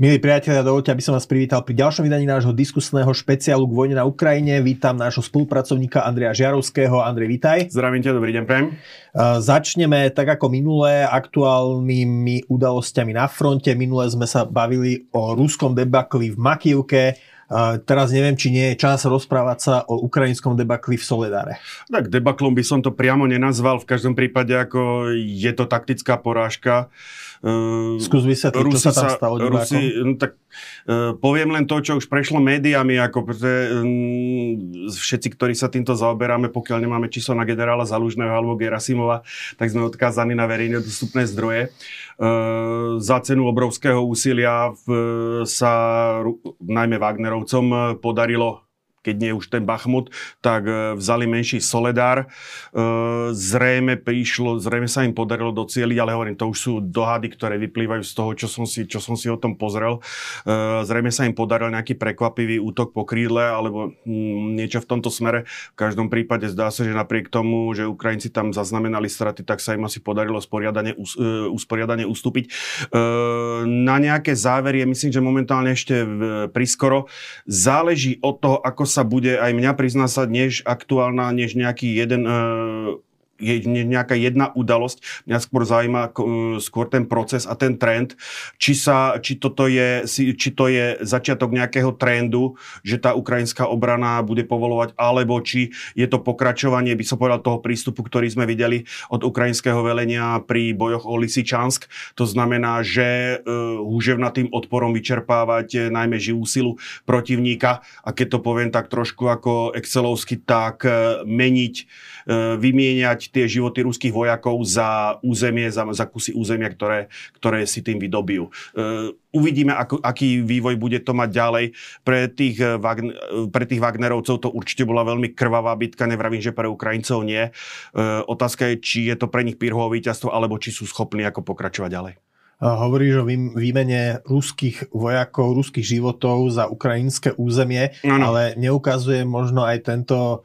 Milí priatelia, dovolte, aby som vás privítal pri ďalšom vydaní nášho diskusného špeciálu k vojne na Ukrajine. Vítam nášho spolupracovníka Andreja Žiarovského. Andrej, vítaj. Zdravím ťa, dobrý deň, prajem. Začneme tak ako minulé aktuálnymi udalosťami na fronte. Minulé sme sa bavili o ruskom debakli v Makivke. Teraz neviem, či nie je čas rozprávať sa o ukrajinskom debakli v Soledare. Tak debaklom by som to priamo nenazval. V každom prípade ako je to taktická porážka Uh, Skús vysvetliť, Rusi čo sa tam stalo Rusi, no, tak, uh, poviem len to, čo už prešlo médiami, ako pretože um, všetci, ktorí sa týmto zaoberáme, pokiaľ nemáme číslo na generála Zalužného alebo Gerasimova, tak sme odkázaní na verejne dostupné zdroje. Uh, za cenu obrovského úsilia v, sa najmä Wagnerovcom podarilo keď nie už ten Bachmut, tak e, vzali menší Soledár. E, zrejme prišlo, zrejme sa im podarilo docieliť, ale hovorím, to už sú dohady, ktoré vyplývajú z toho, čo som si, čo som si o tom pozrel. E, zrejme sa im podaril nejaký prekvapivý útok po krídle, alebo mm, niečo v tomto smere. V každom prípade zdá sa, že napriek tomu, že Ukrajinci tam zaznamenali straty, tak sa im asi podarilo sporiadane, usporiadane ustúpiť. Na nejaké závery je myslím, že momentálne ešte priskoro. Záleží od toho, ako sa bude aj mňa priznať než aktuálna, než nejaký jeden uh, je nejaká jedna udalosť. Mňa skôr zaujíma skôr ten proces a ten trend, či, sa, či, toto je, či to je začiatok nejakého trendu, že tá ukrajinská obrana bude povolovať, alebo či je to pokračovanie, by som povedal, toho prístupu, ktorý sme videli od ukrajinského velenia pri bojoch o Lisičansk. To znamená, že uh, tým odporom vyčerpávať e, najmä živú silu protivníka a keď to poviem tak trošku ako excelovsky, tak uh, meniť, vymieňať tie životy ruských vojakov za územie, za, za kusy územia, ktoré, ktoré si tým vydobijú. Uh, uvidíme, ako, aký vývoj bude to mať ďalej. Pre tých, e, Wagner, pre tých Wagnerovcov to určite bola veľmi krvavá bitka, nevravím, že pre Ukrajincov nie. Uh, otázka je, či je to pre nich pírhovo víťazstvo, alebo či sú schopní ako pokračovať ďalej. Hovoríš o výmene ruských vojakov, ruských životov za ukrajinské územie, ano. ale neukazuje možno aj tento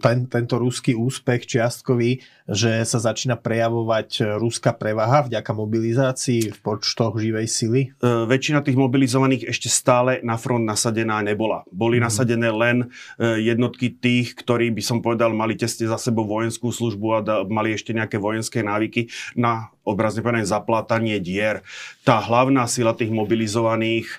ten, tento ruský úspech čiastkový, že sa začína prejavovať ruská prevaha vďaka mobilizácii v počtoch živej sily? E, väčšina tých mobilizovaných ešte stále na front nasadená nebola. Boli mm. nasadené len e, jednotky tých, ktorí by som povedal mali tesne za sebou vojenskú službu a da, mali ešte nejaké vojenské návyky na obrazne povedané zaplatanie dier. Tá hlavná sila tých mobilizovaných e,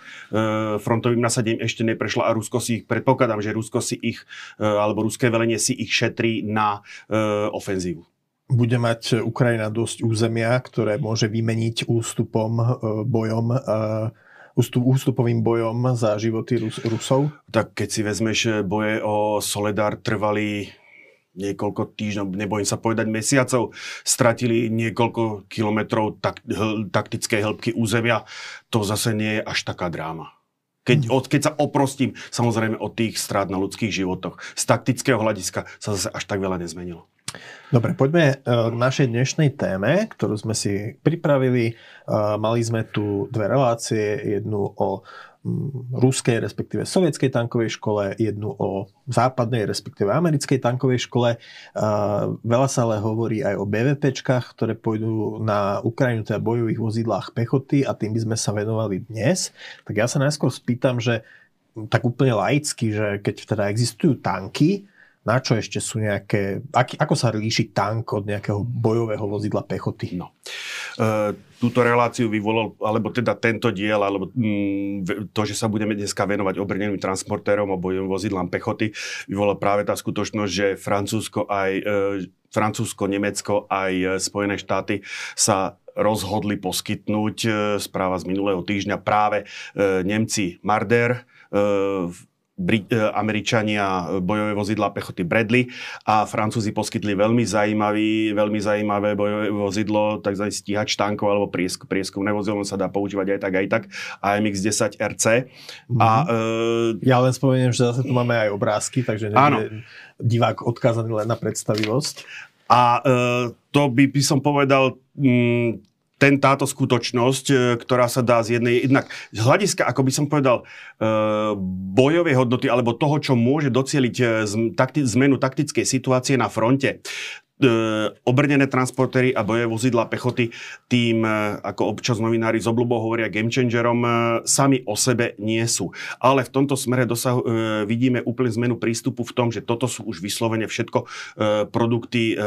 frontovým nasadením ešte neprešla a Rusko si ich, predpokladám, že Rusko si ich, e, alebo ruské velenie si ich šetrí na e, ofenzívu bude mať Ukrajina dosť územia, ktoré môže vymeniť ústupom, e, bojom, ústup, ústupovým bojom za životy Rus, Rusov? Tak keď si vezmeš, boje o Soledar trvali niekoľko týždňov, nebojím sa povedať mesiacov, stratili niekoľko kilometrov tak, hl, taktickej hĺbky územia, to zase nie je až taká dráma. Keď, mhm. od, keď sa oprostím samozrejme od tých strát na ľudských životoch, z taktického hľadiska sa zase až tak veľa nezmenilo. Dobre, poďme e, k našej dnešnej téme, ktorú sme si pripravili. E, mali sme tu dve relácie, jednu o ruskej, respektíve sovietskej tankovej škole, jednu o západnej, respektíve americkej tankovej škole. Veľa sa ale hovorí aj o BVPčkách, ktoré pôjdu na Ukrajinu, teda bojových vozidlách pechoty a tým by sme sa venovali dnes. Tak ja sa najskôr spýtam, že tak úplne laicky, že keď teda existujú tanky, na čo ešte sú nejaké... Aký, ako sa líši tank od nejakého bojového vozidla pechoty? No. E, túto reláciu vyvolal, alebo teda tento diel, alebo mm, to, že sa budeme dneska venovať obrneným transportérom a bojovým vozidlám pechoty, vyvolal práve tá skutočnosť, že Francúzsko aj e, Francúzsko, Nemecko aj e, Spojené štáty sa rozhodli poskytnúť e, správa z minulého týždňa práve e, Nemci Marder, Brit- e, Američania bojové vozidla pechoty Bradley a Francúzi poskytli veľmi, zaujímavý, veľmi zaujímavé bojové vozidlo, tzv. stíhač tankov alebo priesk- prieskumné vozidlo, sa dá používať aj tak, aj tak, AMX-10 RC. Mm-hmm. A, e... Ja len spomeniem, že zase tu máme aj obrázky, takže nebude divák odkázaný len na predstavivosť. A e, to by, by som povedal, m, ten, táto skutočnosť, e, ktorá sa dá z jednej, jednak z hľadiska, ako by som povedal, e, bojovej hodnoty alebo toho, čo môže docieliť e, zmenu taktickej situácie na fronte, obrnené transportéry a boje vozidla pechoty tým, e, ako občas novinári z obľubou hovoria game changerom, e, sami o sebe nie sú. Ale v tomto smere dosahu, vidíme úplne zmenu prístupu v tom, že toto sú už vyslovene všetko produkty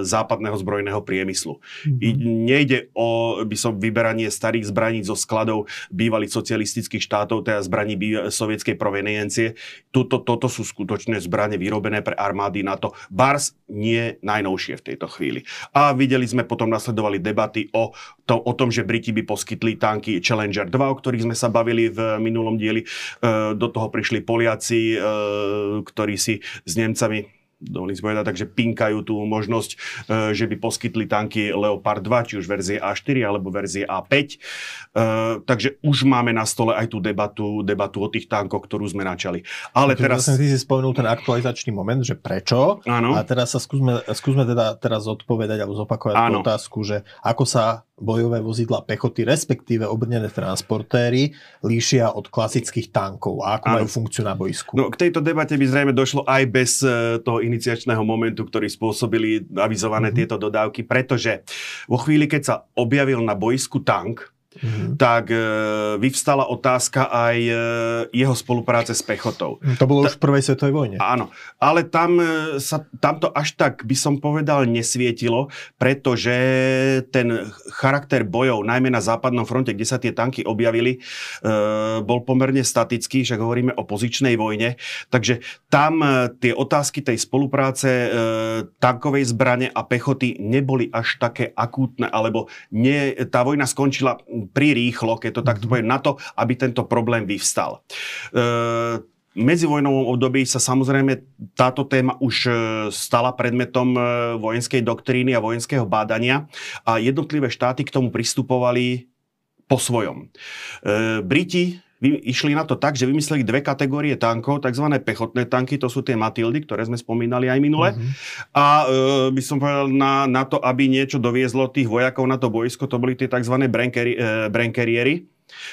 západného zbrojného priemyslu. Mm-hmm. Nejde o by som, vyberanie starých zbraní zo skladov bývalých socialistických štátov, teda zbraní sovietskej proveniencie. Toto, toto sú skutočné zbranie vyrobené pre armády NATO. Bars nie najnovšie najnovšie v tejto chvíli. A videli sme potom, nasledovali debaty o, to, o tom, že Briti by poskytli tanky Challenger 2, o ktorých sme sa bavili v minulom dieli. E, do toho prišli Poliaci, e, ktorí si s Nemcami dovolím si povedať, takže pinkajú tú možnosť, e, že by poskytli tanky Leopard 2, či už verzie A4 alebo verzie A5. E, takže už máme na stole aj tú debatu, debatu o tých tankoch, ktorú sme načali. Ale Takže teraz... Vlastne ty si spomenul ten aktualizačný moment, že prečo? Áno. A teraz sa skúsme, skúsme teda teraz odpovedať alebo zopakovať tú otázku, že ako sa bojové vozidla pechoty, respektíve obrnené transportéry, líšia od klasických tankov a ako majú funkciu na boisku. No, k tejto debate by zrejme došlo aj bez e, toho iniciačného momentu, ktorý spôsobili avizované mm-hmm. tieto dodávky, pretože vo chvíli, keď sa objavil na boisku tank, mm-hmm. tak e, vyvstala otázka aj e, jeho spolupráce s pechotou. To bolo Ta, už v prvej svetovej vojne. Áno, ale tam e, sa tamto až tak, by som povedal, nesvietilo, pretože ten charakter bojov, najmä na západnom fronte, kde sa tie tanky objavili, e, bol pomerne statický, však hovoríme o pozičnej vojne, takže tam e, tie otázky tej spolupráce e, tankovej zbrane a pechoty neboli až také akútne, alebo nie, tá vojna skončila prirýchlo, keď to takto mhm. poviem, na to, aby tento problém vyvstal. E, medzivojnovom období sa samozrejme táto téma už e, stala predmetom e, vojenskej doktríny a vojenského bádania a jednotlivé štáty k tomu pristupovali po svojom. E, Briti išli na to tak, že vymysleli dve kategórie tankov, tzv. pechotné tanky, to sú tie Matildy, ktoré sme spomínali aj minule. Uh-huh. A e, by som povedal, na, na to, aby niečo doviezlo tých vojakov na to boisko, to boli tie tzv. Brenkerieri. E,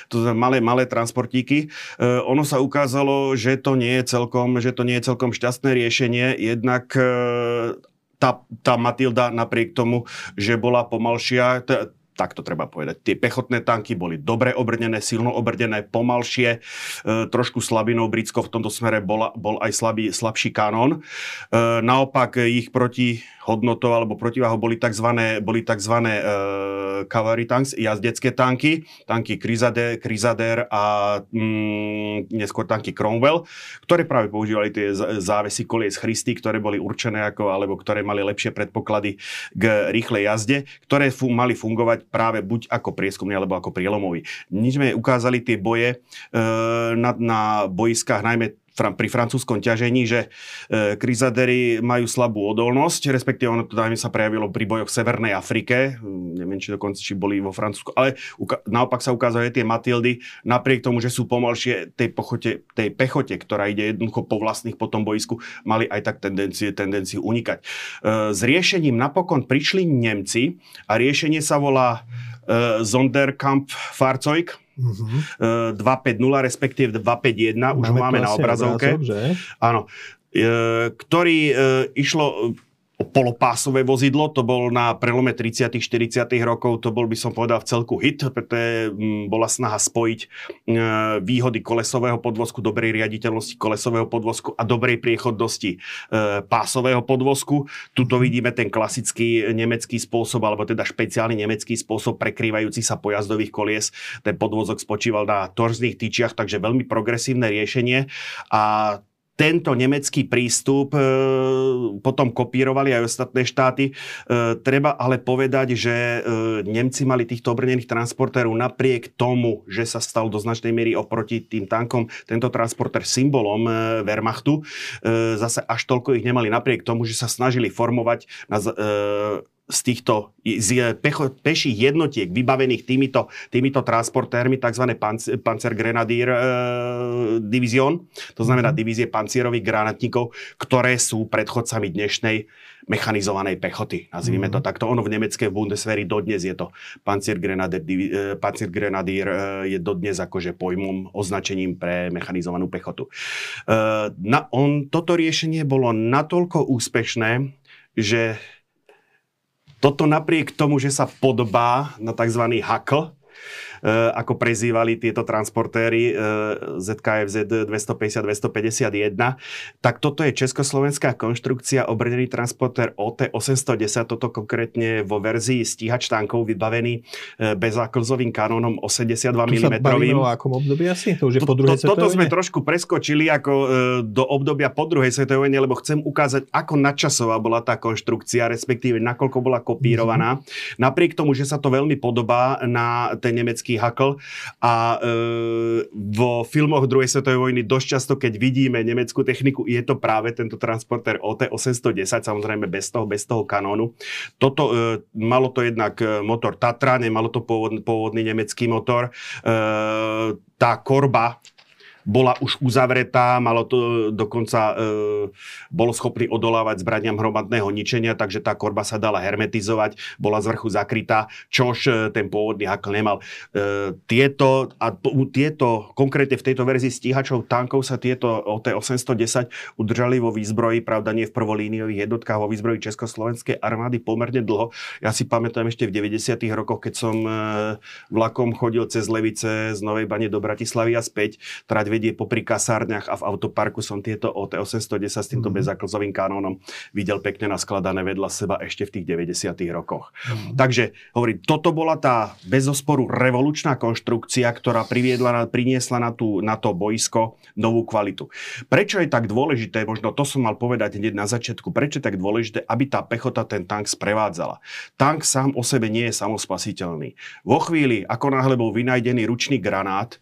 to znamená malé, malé transportíky. E, ono sa ukázalo, že to nie je celkom, že to nie je celkom šťastné riešenie, jednak e, tá, tá Matilda napriek tomu, že bola pomalšia, t- tak to treba povedať. Tie pechotné tanky boli dobre obrnené, silno obrnené, pomalšie. E, trošku slabinou Britsko v tomto smere bola, bol aj slabý, slabší kanón. E, naopak ich proti hodnotou alebo protiváhou boli tzv. Boli tzv. Uh, cavalry tanks, jazdecké tanky, tanky Crusader, Crusader a mm, neskôr tanky Cromwell, ktoré práve používali tie závesy kolies Christy, ktoré boli určené ako, alebo ktoré mali lepšie predpoklady k rýchlej jazde, ktoré fu- mali fungovať práve buď ako prieskumný alebo ako prielomový. Nič sme ukázali tie boje uh, na, na boiskách, najmä pri francúzskom ťažení, že e, krizadery majú slabú odolnosť, respektíve ono to najmä sa prejavilo pri bojoch v Severnej Afrike, hm, neviem, či dokonca či boli vo Francúzsku, ale uka- naopak sa ukázalo, že tie Matildy, napriek tomu, že sú pomalšie tej, pochote, tej pechote, ktorá ide jednoducho po vlastných po tom boisku, mali aj tak tendencie, tendenciu unikať. E, s riešením napokon prišli Nemci a riešenie sa volá e, Sonderkampf Fahrzeug, Uh-huh. 250, respektíve 251, máme už máme na obrazovke. Obrazok, Áno. E, ktorý e, išlo polopásové vozidlo, to bol na prelome 30 40 rokov, to bol by som povedal v celku hit, pretože mm, bola snaha spojiť e, výhody kolesového podvozku, dobrej riaditeľnosti kolesového podvozku a dobrej priechodnosti e, pásového podvozku. Tuto vidíme ten klasický nemecký spôsob, alebo teda špeciálny nemecký spôsob prekrývajúci sa pojazdových kolies. Ten podvozok spočíval na torzných tyčiach, takže veľmi progresívne riešenie a tento nemecký prístup e, potom kopírovali aj ostatné štáty. E, treba ale povedať, že e, Nemci mali týchto obrnených transportérov napriek tomu, že sa stal do značnej miery oproti tým tankom tento transporter symbolom Wehrmachtu. Zase až toľko ich nemali napriek tomu, že sa snažili formovať na z týchto z pecho, peších jednotiek vybavených týmito, týmito transportérmi, tzv. Panzer Grenadier e, divizión, to znamená mhm. divízie pancierových granatníkov, ktoré sú predchodcami dnešnej mechanizovanej pechoty. Nazvime to mhm. takto. Ono v nemeckej Bundeswehri dodnes je to Panzer Grenadier, e, Panzer Grenadier e, je dodnes akože pojmom, označením pre mechanizovanú pechotu. E, na, on, toto riešenie bolo natoľko úspešné, že toto napriek tomu, že sa podobá na tzv. hakl, ako prezývali tieto transportéry ZKFZ 250-251, tak toto je československá konštrukcia obrnený transportér OT-810, toto konkrétne vo verzii stíhač tankov vybavený e, bezáklzovým kanónom 82 mm. O akom období asi? To už je po druhej to, Toto sme trošku preskočili ako do obdobia po druhej svetovej vojne, lebo chcem ukázať, ako nadčasová bola tá konštrukcia, respektíve nakoľko bola kopírovaná. Mm-hmm. Napriek tomu, že sa to veľmi podobá na ten nemecký hakl a e, vo filmoch druhej svetovej vojny dosť často, keď vidíme nemeckú techniku, je to práve tento transporter OT-810, samozrejme bez toho, bez toho kanónu. Toto, e, malo to jednak e, motor Tatra, nemalo to pôvodný, pôvodný nemecký motor. E, tá korba bola už uzavretá, malo to dokonca, e, bolo schopný odolávať zbraniam hromadného ničenia, takže tá korba sa dala hermetizovať, bola z vrchu zakrytá, čož e, ten pôvodný hakl nemal. E, tieto, a tieto, konkrétne v tejto verzii stíhačov tankov sa tieto OT-810 udržali vo výzbroji, pravda nie v prvolíniových jednotkách, vo výzbroji Československej armády pomerne dlho. Ja si pamätám ešte v 90. rokoch, keď som e, vlakom chodil cez Levice z Novej Bane do Bratislavy a späť, trať vedie popri kasárniach a v autoparku som tieto OT-810 s týmto mm. bezaklzovým kanónom videl pekne naskladané vedľa seba ešte v tých 90 rokoch. Mm. Takže hovorím, toto bola tá bezosporu revolučná konštrukcia, ktorá priviedla, priniesla na, tú, na to boisko novú kvalitu. Prečo je tak dôležité, možno to som mal povedať hneď na začiatku, prečo je tak dôležité, aby tá pechota ten tank sprevádzala. Tank sám o sebe nie je samospasiteľný. Vo chvíli, ako náhle bol vynajdený ručný granát,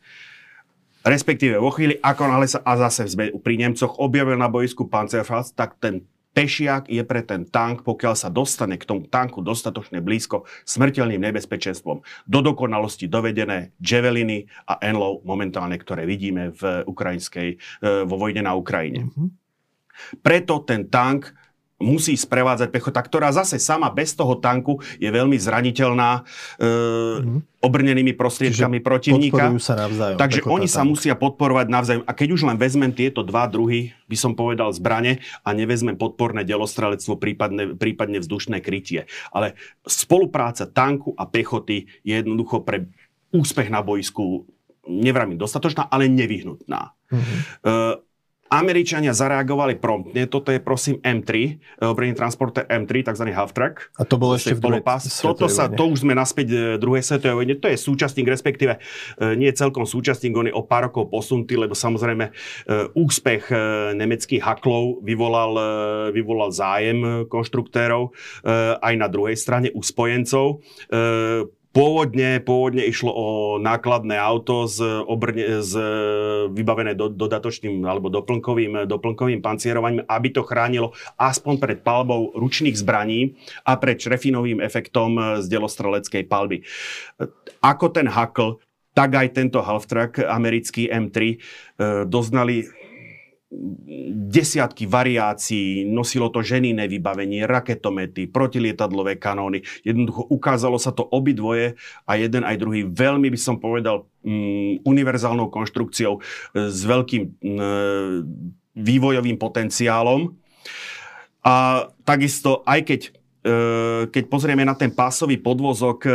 respektíve vo chvíli, ako náhle sa a zase pri Nemcoch objavil na boisku Panzerfaust, tak ten pešiak je pre ten tank, pokiaľ sa dostane k tomu tanku dostatočne blízko, smrteľným nebezpečenstvom. Do dokonalosti dovedené Javeliny a Enlow momentálne, ktoré vidíme v ukrajinskej, e, vo vojne na Ukrajine. Mm-hmm. Preto ten tank musí sprevádzať pechota, ktorá zase sama bez toho tanku je veľmi zraniteľná e, mm. obrnenými prostriedkami Čiže protivníka. sa navzájom. Takže oni sa musia podporovať navzájom. A keď už len vezmem tieto dva druhy, by som povedal zbrane a nevezmem podporné delostrelectvo, prípadne, prípadne vzdušné krytie. Ale spolupráca tanku a pechoty je jednoducho pre úspech na boisku nevravím dostatočná, ale nevyhnutná. Mm-hmm. E, Američania zareagovali promptne, toto je prosím M3, eh, obranný transporter M3, tzv. half-track. A to bolo ešte v druhej Toto sa, to už sme naspäť eh, druhej svetovej vojne, to je súčasník, respektíve eh, nie celkom súčasník, on je o pár rokov posunutý, lebo samozrejme úspech nemeckých haklov vyvolal, vyvolal zájem konštruktérov aj na druhej strane u spojencov Pôvodne, pôvodne išlo o nákladné auto z, obrne, z vybavené do, dodatočným alebo doplnkovým, doplnkovým pancierovaním, aby to chránilo aspoň pred palbou ručných zbraní a pred šrefinovým efektom z delostreleckej palby. Ako ten Hakl, tak aj tento half-track americký M3 e, doznali desiatky variácií, nosilo to ženinné vybavenie, raketomety, protilietadlové kanóny. Jednoducho ukázalo sa to obidvoje a jeden aj druhý veľmi by som povedal um, univerzálnou konštrukciou e, s veľkým um, vývojovým potenciálom. A takisto, aj keď keď pozrieme na ten pásový podvozok, eh,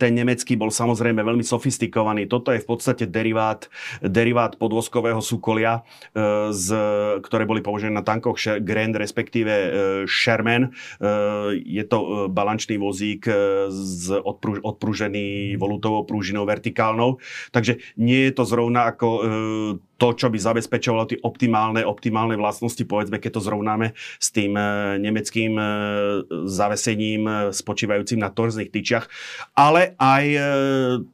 ten nemecký bol samozrejme veľmi sofistikovaný. Toto je v podstate derivát, derivát podvozkového súkolia, eh, z, ktoré boli použené na tankoch Grand, respektíve Sherman. Je to balančný vozík z odpruž, odpružený volutovou prúžinou vertikálnou. Takže nie je to zrovna ako to, čo by zabezpečovalo tie optimálne, optimálne vlastnosti, povedzme, keď to zrovnáme s tým e, nemeckým e, zavesením e, spočívajúcim na torzných tyčiach. Ale aj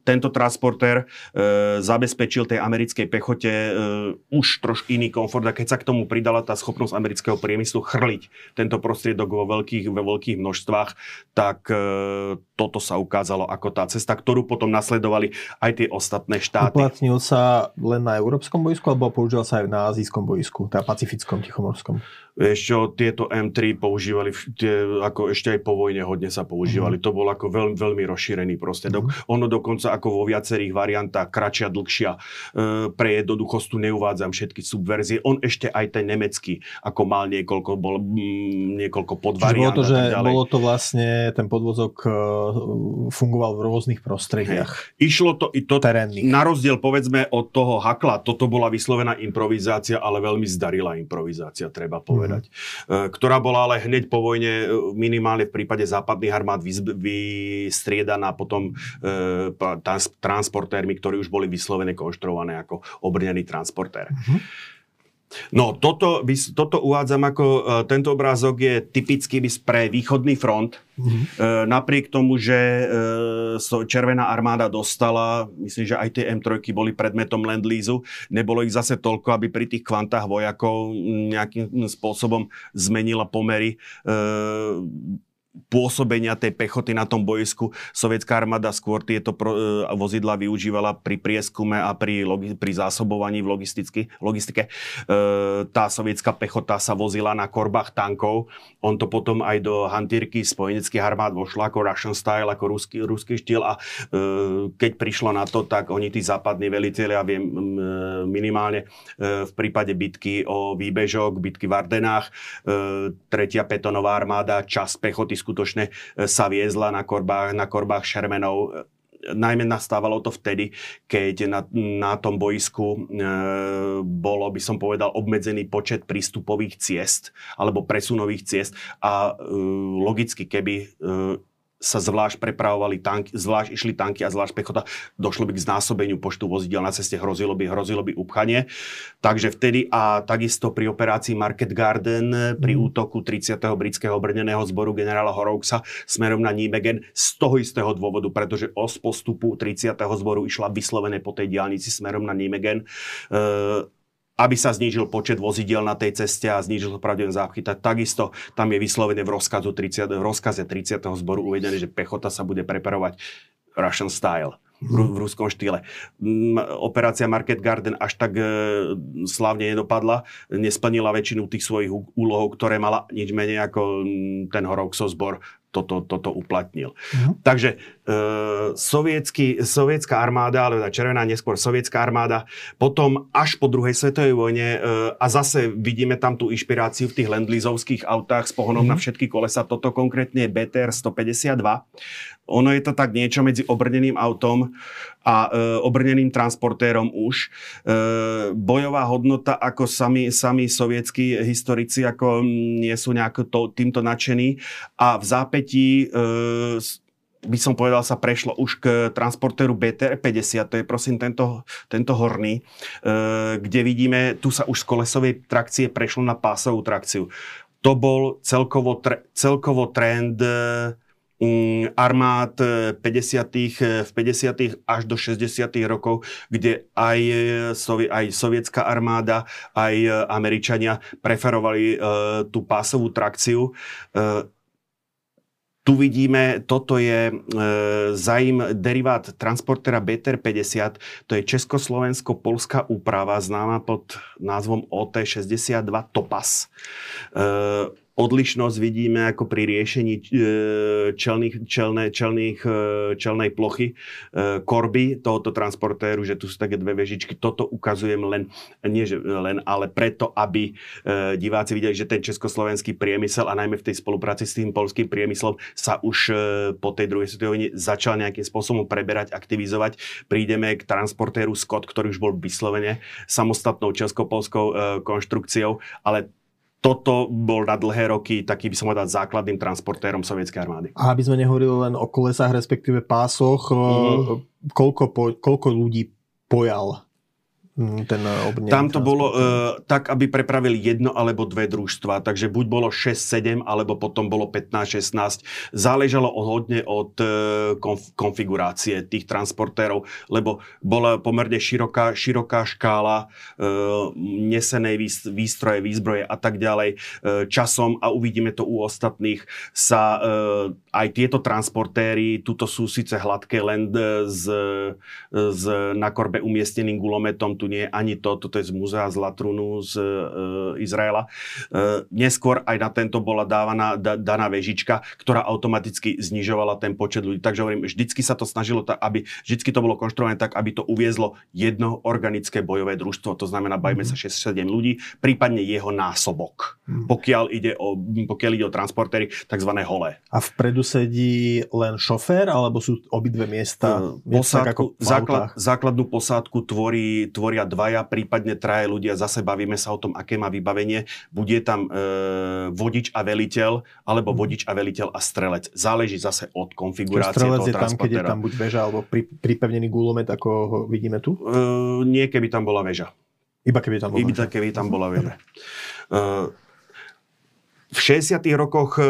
tento transportér zabezpečil tej americkej pechote už trošku iný komfort a keď sa k tomu pridala tá schopnosť amerického priemyslu chrliť tento prostriedok vo veľkých, vo veľkých množstvách, tak toto sa ukázalo ako tá cesta, ktorú potom nasledovali aj tie ostatné štáty. Uplatnil sa len na európskom boisku alebo používal sa aj na azijskom boisku, teda pacifickom, tichomorskom? Ešte tieto M3 používali, tie, ako ešte aj po vojne hodne sa používali. Mm. To bol ako veľmi, veľmi rozšírený prostriedok. Mm. Ono dokonca ako vo viacerých variantách, kračia, dlhšia, e, pre jednoduchosť tu neuvádzam všetky subverzie. On ešte aj ten nemecký, ako mal niekoľko, bol, m, niekoľko podvariant. Bolo to, že bolo to vlastne, ten podvozok e, fungoval v rôznych prostrediach. Hej. Išlo to i to, terénnych. na rozdiel povedzme od toho hakla, toto bola vyslovená improvizácia, ale veľmi zdarila improvizácia, treba povedať povedať. Mm. Ktorá bola ale hneď po vojne e, minimálne v prípade západných armád vystriedaná potom e, transportérmi, ktorí už boli vyslovene konštruované ako obrnený transportér. Mm-hmm. No, toto, toto uvádzam ako, uh, tento obrázok je typický pre východný front. Mm-hmm. Uh, napriek tomu, že uh, Červená armáda dostala, myslím, že aj tie M3 boli predmetom land nebolo ich zase toľko, aby pri tých kvantách vojakov nejakým spôsobom zmenila pomery. Uh, pôsobenia tej pechoty na tom bojsku. Sovietská armáda skôr tieto pro, e, vozidla využívala pri prieskume a pri, logi, pri zásobovaní v logistike. E, tá sovietská pechota sa vozila na korbách tankov. On to potom aj do hantírky spojeneckých armád vošlo ako Russian style, ako ruský, ruský štýl a e, keď prišlo na to, tak oni tí západní veliteľia, viem e, minimálne e, v prípade bitky o výbežok, bitky v Ardenách, e, tretia petonová armáda, čas pechoty skutočne e, sa viezla na korbách, na korbách Šermenov. E, najmä nastávalo to vtedy, keď na, na tom boisku e, bolo, by som povedal, obmedzený počet prístupových ciest alebo presunových ciest. A e, logicky, keby e, sa zvlášť prepravovali tanky, zvlášť išli tanky a zvlášť pechota, došlo by k znásobeniu počtu vozidel na ceste, hrozilo by, hrozilo by upchanie. Takže vtedy a takisto pri operácii Market Garden, pri mm. útoku 30. britského obrneného zboru generála Horowxa smerom na Nijmegen z toho istého dôvodu, pretože os postupu 30. zboru išla vyslovené po tej diálnici smerom na Nijmegen. E, aby sa znížil počet vozidel na tej ceste a znížil to pravdepodobne zápchy. Tak takisto tam je vyslovené v, rozkazu 30, v rozkaze 30. zboru uvedené, že pechota sa bude preparovať Russian style v, ruskom štýle. Operácia Market Garden až tak e, slavne nedopadla, nesplnila väčšinu tých svojich úlohov, ktoré mala nič menej ako ten Horovcov zbor toto, toto uplatnil. Uh-huh. Takže e, sovietský, sovietská armáda, ale teda červená neskôr sovietská armáda, potom až po druhej svetovej vojne e, a zase vidíme tam tú inšpiráciu v tých lendlizovských autách s pohonom uh-huh. na všetky kolesa, toto konkrétne je BTR 152. Ono je to tak niečo medzi obrneným autom a e, obrneným transportérom už. E, bojová hodnota, ako sami, sami sovietskí historici ako nie sú nejako to, týmto nadšení a v zápätí e, by som povedal, sa prešlo už k transportéru BTR-50, to je prosím tento, tento horný, e, kde vidíme, tu sa už z kolesovej trakcie prešlo na pásovú trakciu. To bol celkovo, celkovo trend e, armád 50. Eh, eh, v 50. až do 60. rokov, kde aj, eh, aj sovietská armáda, aj Američania preferovali tú pásovú trakciu. Tu vidíme, toto je e, zajím derivát transportera BTR-50, to je československo-polská úprava známa pod názvom OT-62 Topas. E, Odlišnosť vidíme ako pri riešení e, čelných, čelné, čelných, e, čelnej plochy e, korby tohoto transportéru, že tu sú také dve vežičky. Toto ukazujem len, nie že len, ale preto, aby diváci videli, že ten československý priemysel a najmä v tej spolupráci s tým polským priemyslom sa už po tej druhej svetovej vojne začal nejakým spôsobom preberať, aktivizovať. Prídeme k transportéru Scott, ktorý už bol vyslovene samostatnou česko-polskou konštrukciou, ale toto bol na dlhé roky taký, by som povedal, základným transportérom sovietskej armády. A aby sme nehovorili len o kolesách, respektíve pásoch, mm. koľko, po, koľko ľudí pojal ten obnený Tam to bolo uh, tak, aby prepravili jedno alebo dve družstva, takže buď bolo 6-7, alebo potom bolo 15-16. Záležalo hodne od uh, konf- konfigurácie tých transportérov, lebo bola pomerne široká, široká škála uh, nesenej výstroje, výzbroje a tak ďalej. Uh, časom, a uvidíme to u ostatných, sa uh, aj tieto transportéry, tuto sú síce hladké len z, z na korbe umiestneným gulometom, tu nie je ani to, toto je z muzea z Latrunu z e, Izraela. E, neskôr aj na tento bola dávaná, da, daná vežička, ktorá automaticky znižovala ten počet ľudí. Takže hovorím, vždycky sa to snažilo tak, aby, vždycky to bolo konštruované tak, aby to uviezlo jedno organické bojové družstvo. To znamená, bajme mm. sa 6-7 ľudí, prípadne jeho násobok, mm. pokiaľ, ide o, pokiaľ ide o transportéry, tzv. holé. A vpredu sedí len šofér, alebo sú obidve miesta? Uh, posádku, základ, základnú posádku tvorí, tvoria dvaja, prípadne traje ľudia. Zase bavíme sa o tom, aké má vybavenie. Bude tam e, vodič a veliteľ, alebo mhm. vodič a veliteľ a strelec. Záleží zase od konfigurácie strelec toho je tam, keď je tam buď väža, alebo pri, pripevnený gulomet, ako ho vidíme tu? E, nie, keby tam bola väža. Iba keby tam bola Iba keby tam bola väža. Uh, v 60. rokoch e,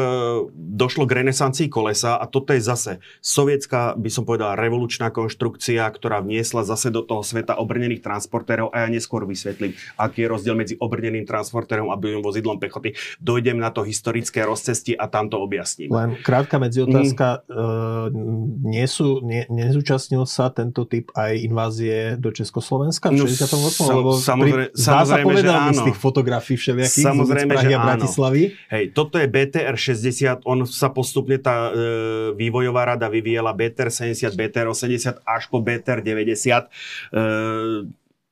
došlo k renesancii kolesa a toto je zase sovietská, by som povedal, revolučná konštrukcia, ktorá vniesla zase do toho sveta obrnených transportérov a ja neskôr vysvetlím, aký je rozdiel medzi obrneným transportérom a bojovým vozidlom pechoty. Dojdem na to historické rozcestí a tam to objasním. Len krátka medziotázka. Mm. nie sú, nie, nezúčastnil sa tento typ aj invázie do Československa v 68. No, sam, lebo samozrejme, pri, samozrejme že áno. z tých fotografií všelijakých samozrejme, z Prahy a Bratislavy. Hej, toto je BTR 60, on sa postupne tá e, vývojová rada vyvíjala BTR 70, BTR 80 až po BTR 90. E,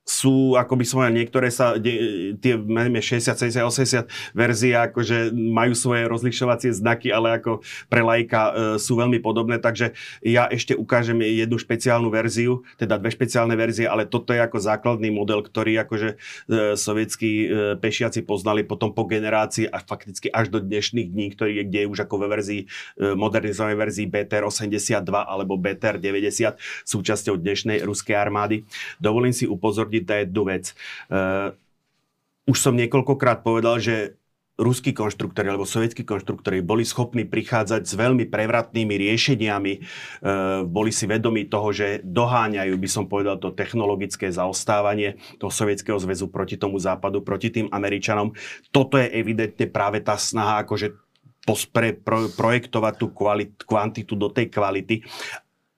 sú, ako by som povedal, niektoré sa, tie, máme 60, 70, 80 verzie, akože majú svoje rozlišovacie znaky, ale ako pre lajka e, sú veľmi podobné, takže ja ešte ukážem jednu špeciálnu verziu, teda dve špeciálne verzie, ale toto je ako základný model, ktorý akože e, sovietskí e, pešiaci poznali potom po generácii a fakticky až do dnešných dní, ktorý je, kde je už ako ve verzii, e, modernizovanej verzii BTR 82 alebo BTR 90 súčasťou dnešnej ruskej armády. Dovolím si upozorniť upozorniť na jednu vec. Uh, už som niekoľkokrát povedal, že ruskí konštruktori alebo sovietskí konštruktori boli schopní prichádzať s veľmi prevratnými riešeniami, e, boli si vedomi toho, že doháňajú, by som povedal, to technologické zaostávanie toho sovietského zväzu proti tomu západu, proti tým Američanom. Toto je evidentne práve tá snaha akože pospre, pro, projektovať tú kvalit, kvantitu do tej kvality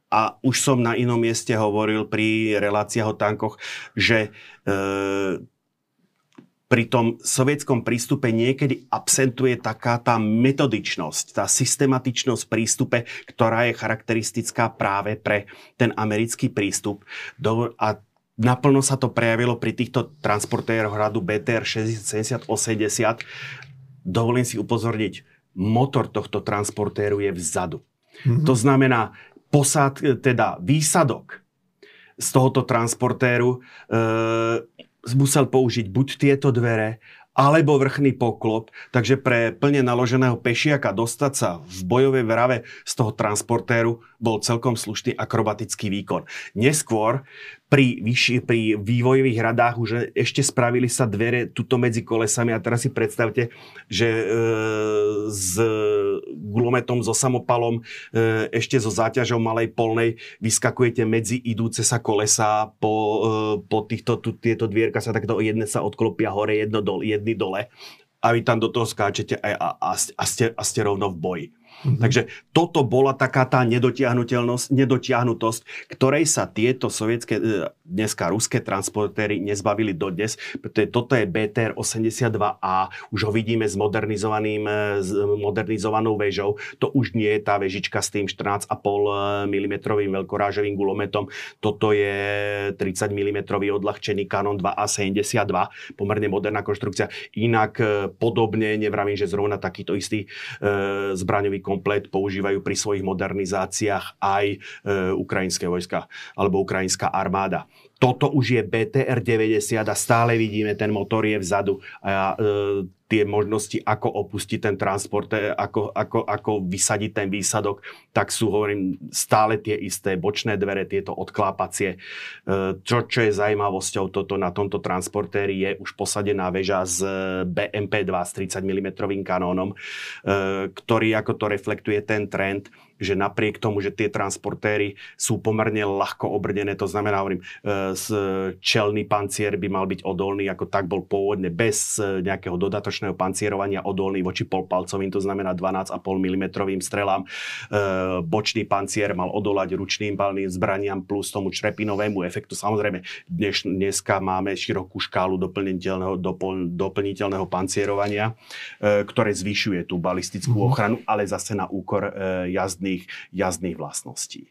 a už som na inom mieste hovoril pri reláciách o tankoch, že e, pri tom sovietskom prístupe niekedy absentuje taká tá metodičnosť, tá systematičnosť prístupe, ktorá je charakteristická práve pre ten americký prístup. Do, a naplno sa to prejavilo pri týchto transportéroch hradu BTR 6080. Dovolím si upozorniť, motor tohto transportéru je vzadu. Mm-hmm. To znamená, posad, teda výsadok z tohoto transportéru e, musel použiť buď tieto dvere, alebo vrchný poklop, takže pre plne naloženého pešiaka dostať sa v bojovej vrave z toho transportéru bol celkom slušný akrobatický výkon. Neskôr pri, vyšší, pri vývojových radách už ešte spravili sa dvere tuto medzi kolesami a teraz si predstavte, že e, s gulometom, so samopalom, e, ešte so záťažou malej polnej vyskakujete medzi idúce sa kolesa po, e, po týchto, tu, tieto dvierka sa takto jedne sa odklopia hore, jedno dole, jedny dole a vy tam do toho skáčete a, a, a, ste, a ste rovno v boji. Takže toto bola taká tá nedotiahnutelnosť, nedotiahnutosť, ktorej sa tieto sovietské, e, dneska ruské transportéry nezbavili dodnes, toto je BTR 82A, už ho vidíme s modernizovaným, e, s modernizovanou väžou, to už nie je tá vežička s tým 14,5 mm veľkorážovým gulometom, toto je 30 mm odľahčený Canon 2A72, pomerne moderná konštrukcia, inak e, podobne, nevravím, že zrovna takýto istý e, zbraňový komplet používajú pri svojich modernizáciách aj e, ukrajinské vojska alebo ukrajinská armáda. Toto už je BTR 90 a stále vidíme, ten motor je vzadu a e, tie možnosti, ako opustiť ten transport, e, ako, ako, ako vysadiť ten výsadok, tak sú, hovorím, stále tie isté bočné dvere, tieto odklápacie. E, čo, čo je zaujímavosťou toto na tomto transportéri je už posadená väža s BMP2 s 30 mm kanónom, ktorý ako to reflektuje ten trend, že napriek tomu, že tie transportéry sú pomerne ľahko obrnené, to znamená, hovorím, e, čelný pancier by mal byť odolný, ako tak bol pôvodne, bez e, nejakého dodatočného pancierovania odolný voči polpalcovým, to znamená 12,5 mm strelám. E, bočný pancier mal odolať ručným palným zbraniam plus tomu črepinovému efektu. Samozrejme, dnes, dneska máme širokú škálu doplniteľného, dopl, doplniteľného pancierovania, ktoré zvyšuje tú balistickú mm-hmm. ochranu, ale zase na úkor jazdy jazdných, jazdných vlastností.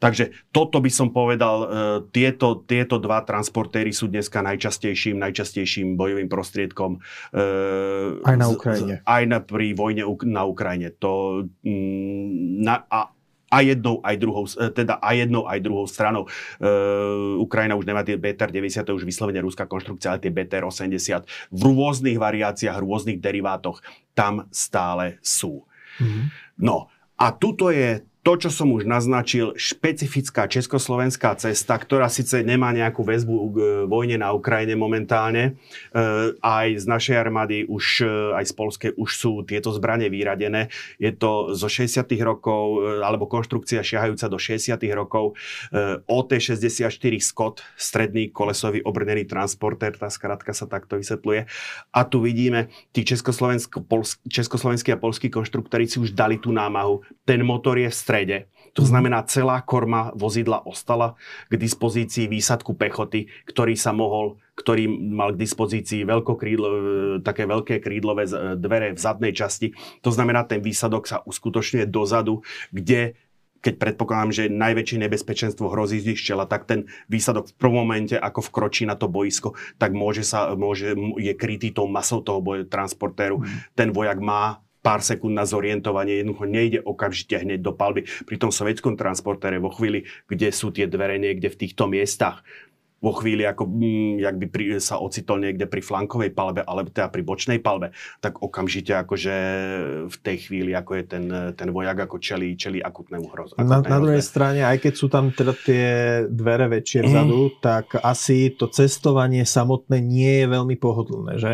Takže toto by som povedal, e, tieto, tieto dva transportéry sú dneska najčastejším, najčastejším bojovým prostriedkom. E, aj na Ukrajine. Aj na, pri vojne na Ukrajine. To, mm, na, a, aj jednou, aj druhou, e, teda aj jednou, aj druhou stranou. Uh, Ukrajina už nemá tie BTR 90, to je už vyslovene ruská konštrukcia, ale tie BTR 80 v rôznych variáciách, rôznych derivátoch tam stále sú. Mm-hmm. No, a tuto je to, čo som už naznačil, špecifická československá cesta, ktorá síce nemá nejakú väzbu k e, vojne na Ukrajine momentálne, e, aj z našej armády, už, e, aj z Polskej už sú tieto zbranie vyradené. Je to zo 60. rokov, alebo konštrukcia šiahajúca do 60. rokov. OT-64 Scott, stredný kolesový obrnený transporter, tá skratka sa takto vysvetľuje. A tu vidíme, tí československí a polskí konštruktori si už dali tú námahu. Ten motor je v strede. To mhm. znamená, celá korma vozidla ostala k dispozícii výsadku pechoty, ktorý sa mohol ktorý mal k dispozícii veľkokrídlo, e, také veľké krídlové dvere v zadnej časti. To znamená, ten výsadok sa uskutočňuje dozadu, kde keď predpokladám, že najväčšie nebezpečenstvo hrozí z čela, tak ten výsadok v prvom momente, ako vkročí na to boisko, tak môže sa, môže, je krytý tou masou toho boje, transportéru. Mm. Ten vojak má pár sekúnd na zorientovanie, jednoducho nejde okamžite hneď do palby. Pri tom sovietskom transportere vo chvíli, kde sú tie dvere niekde v týchto miestach, vo chvíli, ako mm, jak by pri, sa ocitol niekde pri flankovej palbe, alebo teda pri bočnej palbe, tak okamžite akože v tej chvíli, ako je ten, ten vojak, ako čelí, čelí akutnému hrozu. Na, na druhej strane, aj keď sú tam teda tie dvere väčšie vzadu, mm. tak asi to cestovanie samotné nie je veľmi pohodlné, že?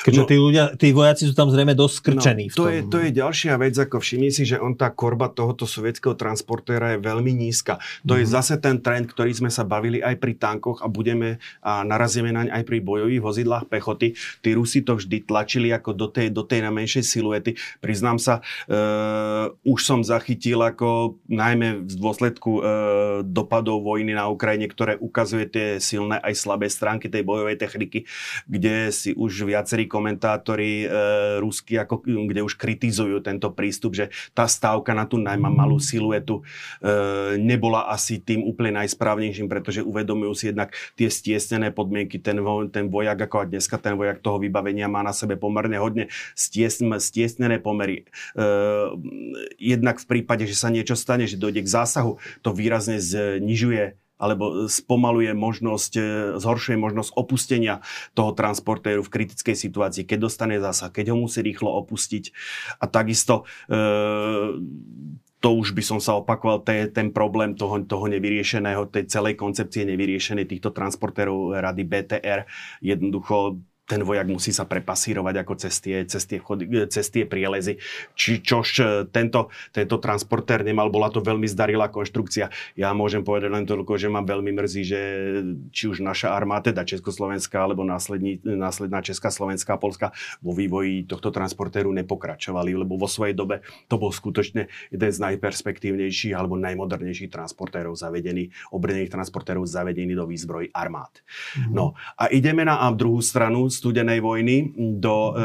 Keďže no, tí ľudia, tí vojaci sú tam zrejme dosť skrčení. No, to, je, to je ďalšia vec, ako všimni si, že on tá korba tohoto sovietského transportéra je veľmi nízka. To mm. je mhm. zase ten trend, ktorý sme sa bavili aj pri tankoch a budeme a narazíme naň aj pri bojových vozidlách pechoty. Tí Rusi to vždy tlačili ako do tej, do tej najmenšej siluety. Priznám sa, e, už som zachytil ako najmä v dôsledku e, dopadov vojny na Ukrajine, ktoré ukazuje tie silné aj slabé stránky tej bojovej techniky, kde si už viacerí komentátori e, rusky, ako, kde už kritizujú tento prístup, že tá stávka na tú najmä malú siluetu e, nebola asi tým úplne najsprávnejším, pretože uvedomujú si jednak tie stiesnené podmienky. Ten, ten vojak, ako a dneska ten vojak toho vybavenia má na sebe pomerne hodne stiesnené pomery. E, jednak v prípade, že sa niečo stane, že dojde k zásahu, to výrazne znižuje alebo spomaluje možnosť, e, zhoršuje možnosť opustenia toho transportéru v kritickej situácii, keď dostane zásah, keď ho musí rýchlo opustiť. A takisto e, to už by som sa opakoval, to je ten problém toho, toho nevyriešeného, tej celej koncepcie nevyriešenej týchto transportérov rady BTR. Jednoducho ten vojak musí sa prepasírovať ako cez tie, cez tie, vchody, cez tie prielezy. Či, čož e, tento, tento transportér nemal, bola to veľmi zdarilá konštrukcia. Ja môžem povedať len toľko, že ma veľmi mrzí, že či už naša armáda, teda Československá, alebo následní, následná Česká, Slovenská, Polska vo vývoji tohto transportéru nepokračovali, lebo vo svojej dobe to bol skutočne jeden z najperspektívnejších alebo najmodernejších transportérov zavedený, obrených transportérov zavedený do výzbroj armád. Mm-hmm. No a ideme na druhú stranu, studenej vojny do, e,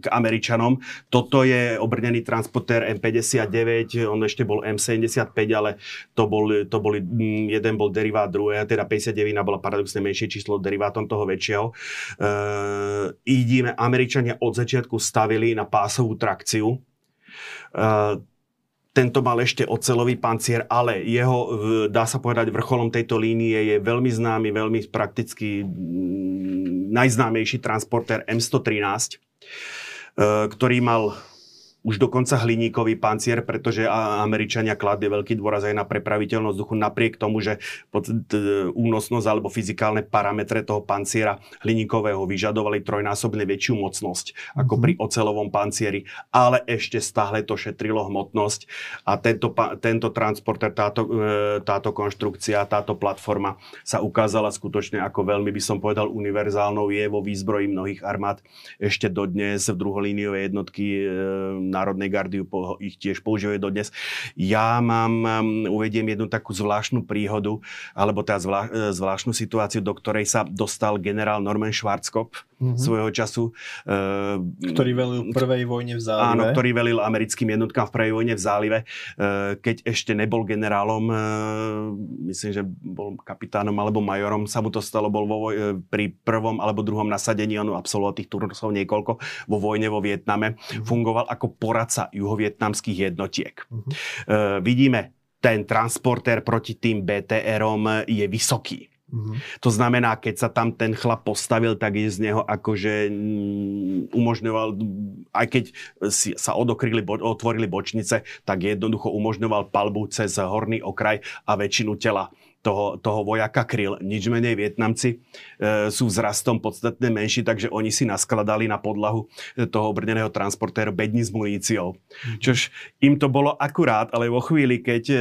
k Američanom. Toto je obrnený transportér M59, on ešte bol M75, ale to, bol, to boli, mm, jeden bol derivát druhé, teda 59 bola paradoxne menšie číslo derivátom toho väčšieho. E, idíme, Američania od začiatku stavili na pásovú trakciu. E, tento mal ešte ocelový pancier, ale jeho, dá sa povedať, vrcholom tejto línie je veľmi známy, veľmi prakticky najznámejší transporter M113, ktorý mal už dokonca hliníkový pancier, pretože Američania kladli veľký dôraz aj na prepraviteľnosť vzduchu, napriek tomu, že únosnosť alebo fyzikálne parametre toho panciera hliníkového vyžadovali trojnásobne väčšiu mocnosť ako mm-hmm. pri ocelovom pancieri, ale ešte stále to šetrilo hmotnosť a tento, tento transporter, táto, e, táto konštrukcia, táto platforma sa ukázala skutočne ako veľmi, by som povedal, univerzálnou, je vo výzbroji mnohých armád ešte dodnes v druholíniové jednotky Národnej gardy ich tiež používajú dodnes. Ja mám, um, uvediem jednu takú zvláštnu príhodu, alebo tá zvlá, e, zvláštnu situáciu, do ktorej sa dostal generál Norman Schwarzkopf mm-hmm. svojho času. E, ktorý velil v prvej vojne v zálive. Áno, ktorý velil americkým jednotkám v prvej vojne v zálive, e, keď ešte nebol generálom, myslím, že bol kapitánom alebo majorom, sa mu to stalo, bol vo voj- pri prvom alebo druhom nasadení, on absolvoval tých turnusov niekoľko vo vojne vo Vietname. Mm-hmm. Fungoval ako poradca juhovietnamských jednotiek. Uh, vidíme, ten transportér proti tým BTR-om je vysoký. Uh-huh. To znamená, keď sa tam ten chlap postavil, tak je z neho akože mm, umožňoval, aj keď si, sa odokryli, bo, otvorili bočnice, tak jednoducho umožňoval palbu cez horný okraj a väčšinu tela toho, toho vojaka kryl. Nič menej Vietnamci e, sú vzrastom podstatne menší, takže oni si naskladali na podlahu e, toho obrneného transportéru bedni s muníciou. Mm-hmm. Čož im to bolo akurát, ale vo chvíli, keď e,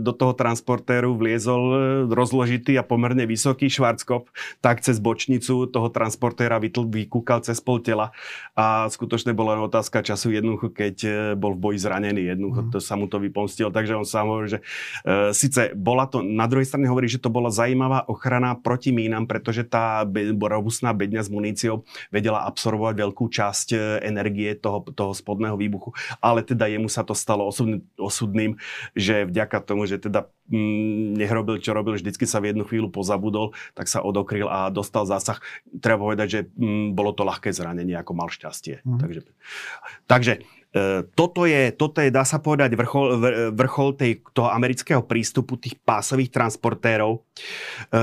do toho transportéru vliezol e, rozložitý a pomerne vysoký švarckop, tak cez bočnicu toho transportéra vytl, vykúkal cez pol tela a skutočne bola otázka času jednoducho, keď e, bol v boji zranený, jednoducho mm-hmm. to sa mu to vypomstilo. Takže on sám hovorí, že e, síce bola to na druhej strane strany hovorí, že to bola zaujímavá ochrana proti mínam, pretože tá robustná bedňa s muníciou vedela absorbovať veľkú časť e, energie toho, toho spodného výbuchu. Ale teda jemu sa to stalo osudný, osudným, že vďaka tomu, že teda mm, nehrobil, čo robil, vždycky sa v jednu chvíľu pozabudol, tak sa odokryl a dostal zásah. Treba povedať, že mm, bolo to ľahké zranenie, ako mal šťastie. Mm. Takže, takže toto je, toto je, dá sa povedať, vrchol, vrchol tej, toho amerického prístupu tých pásových transportérov. E,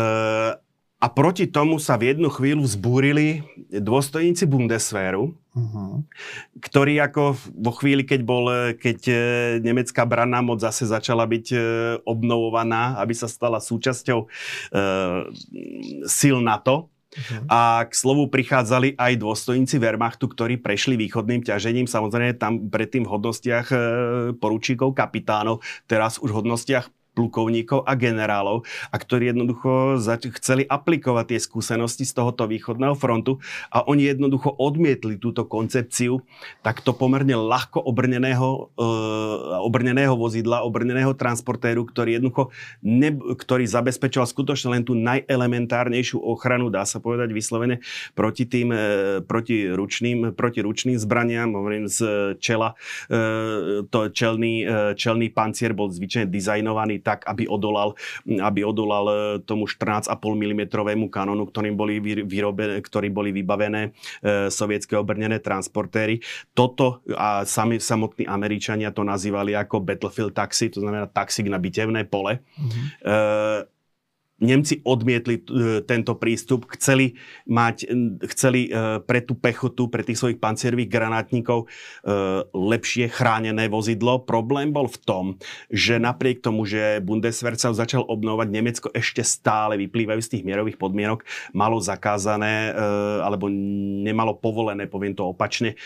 a proti tomu sa v jednu chvíľu vzbúrili dôstojníci Bundeswehru, uh-huh. ktorí ako vo chvíli, keď, bol, keď e, nemecká branná moc zase začala byť obnovovaná, aby sa stala súčasťou uh, sil NATO, Uh-huh. A k slovu prichádzali aj dôstojníci Wehrmachtu, ktorí prešli východným ťažením, samozrejme tam predtým v hodnostiach e, poručíkov, kapitánov, teraz už v hodnostiach plukovníkov a generálov a ktorí jednoducho zač- chceli aplikovať tie skúsenosti z tohoto východného frontu a oni jednoducho odmietli túto koncepciu takto pomerne ľahko obrneného, e, obrneného vozidla, obrneného transportéru, ktorý jednoducho ne, ktorý zabezpečoval skutočne len tú najelementárnejšiu ochranu, dá sa povedať vyslovene, proti tým, e, proti ručným, proti ručným zbraniam, hovorím z čela, e, to čelný, e, čelný pancier bol zvyčajne dizajnovaný tak, aby odolal, aby odolal e, tomu 14,5 mm kanónu, ktorým boli, vyrobené, ktorý boli vybavené e, sovietské obrnené transportéry. Toto a sami samotní Američania to nazývali ako battlefield taxi, to znamená taxík na bitevné pole. Mm-hmm. E, Nemci odmietli e, tento prístup, chceli mať, chceli e, pre tú pechotu, pre tých svojich pancierových granátnikov e, lepšie chránené vozidlo. Problém bol v tom, že napriek tomu, že Bundeswehr sa začal obnovať, Nemecko ešte stále vyplývajú z tých mierových podmienok, malo zakázané alebo nemalo povolené, poviem to opačne,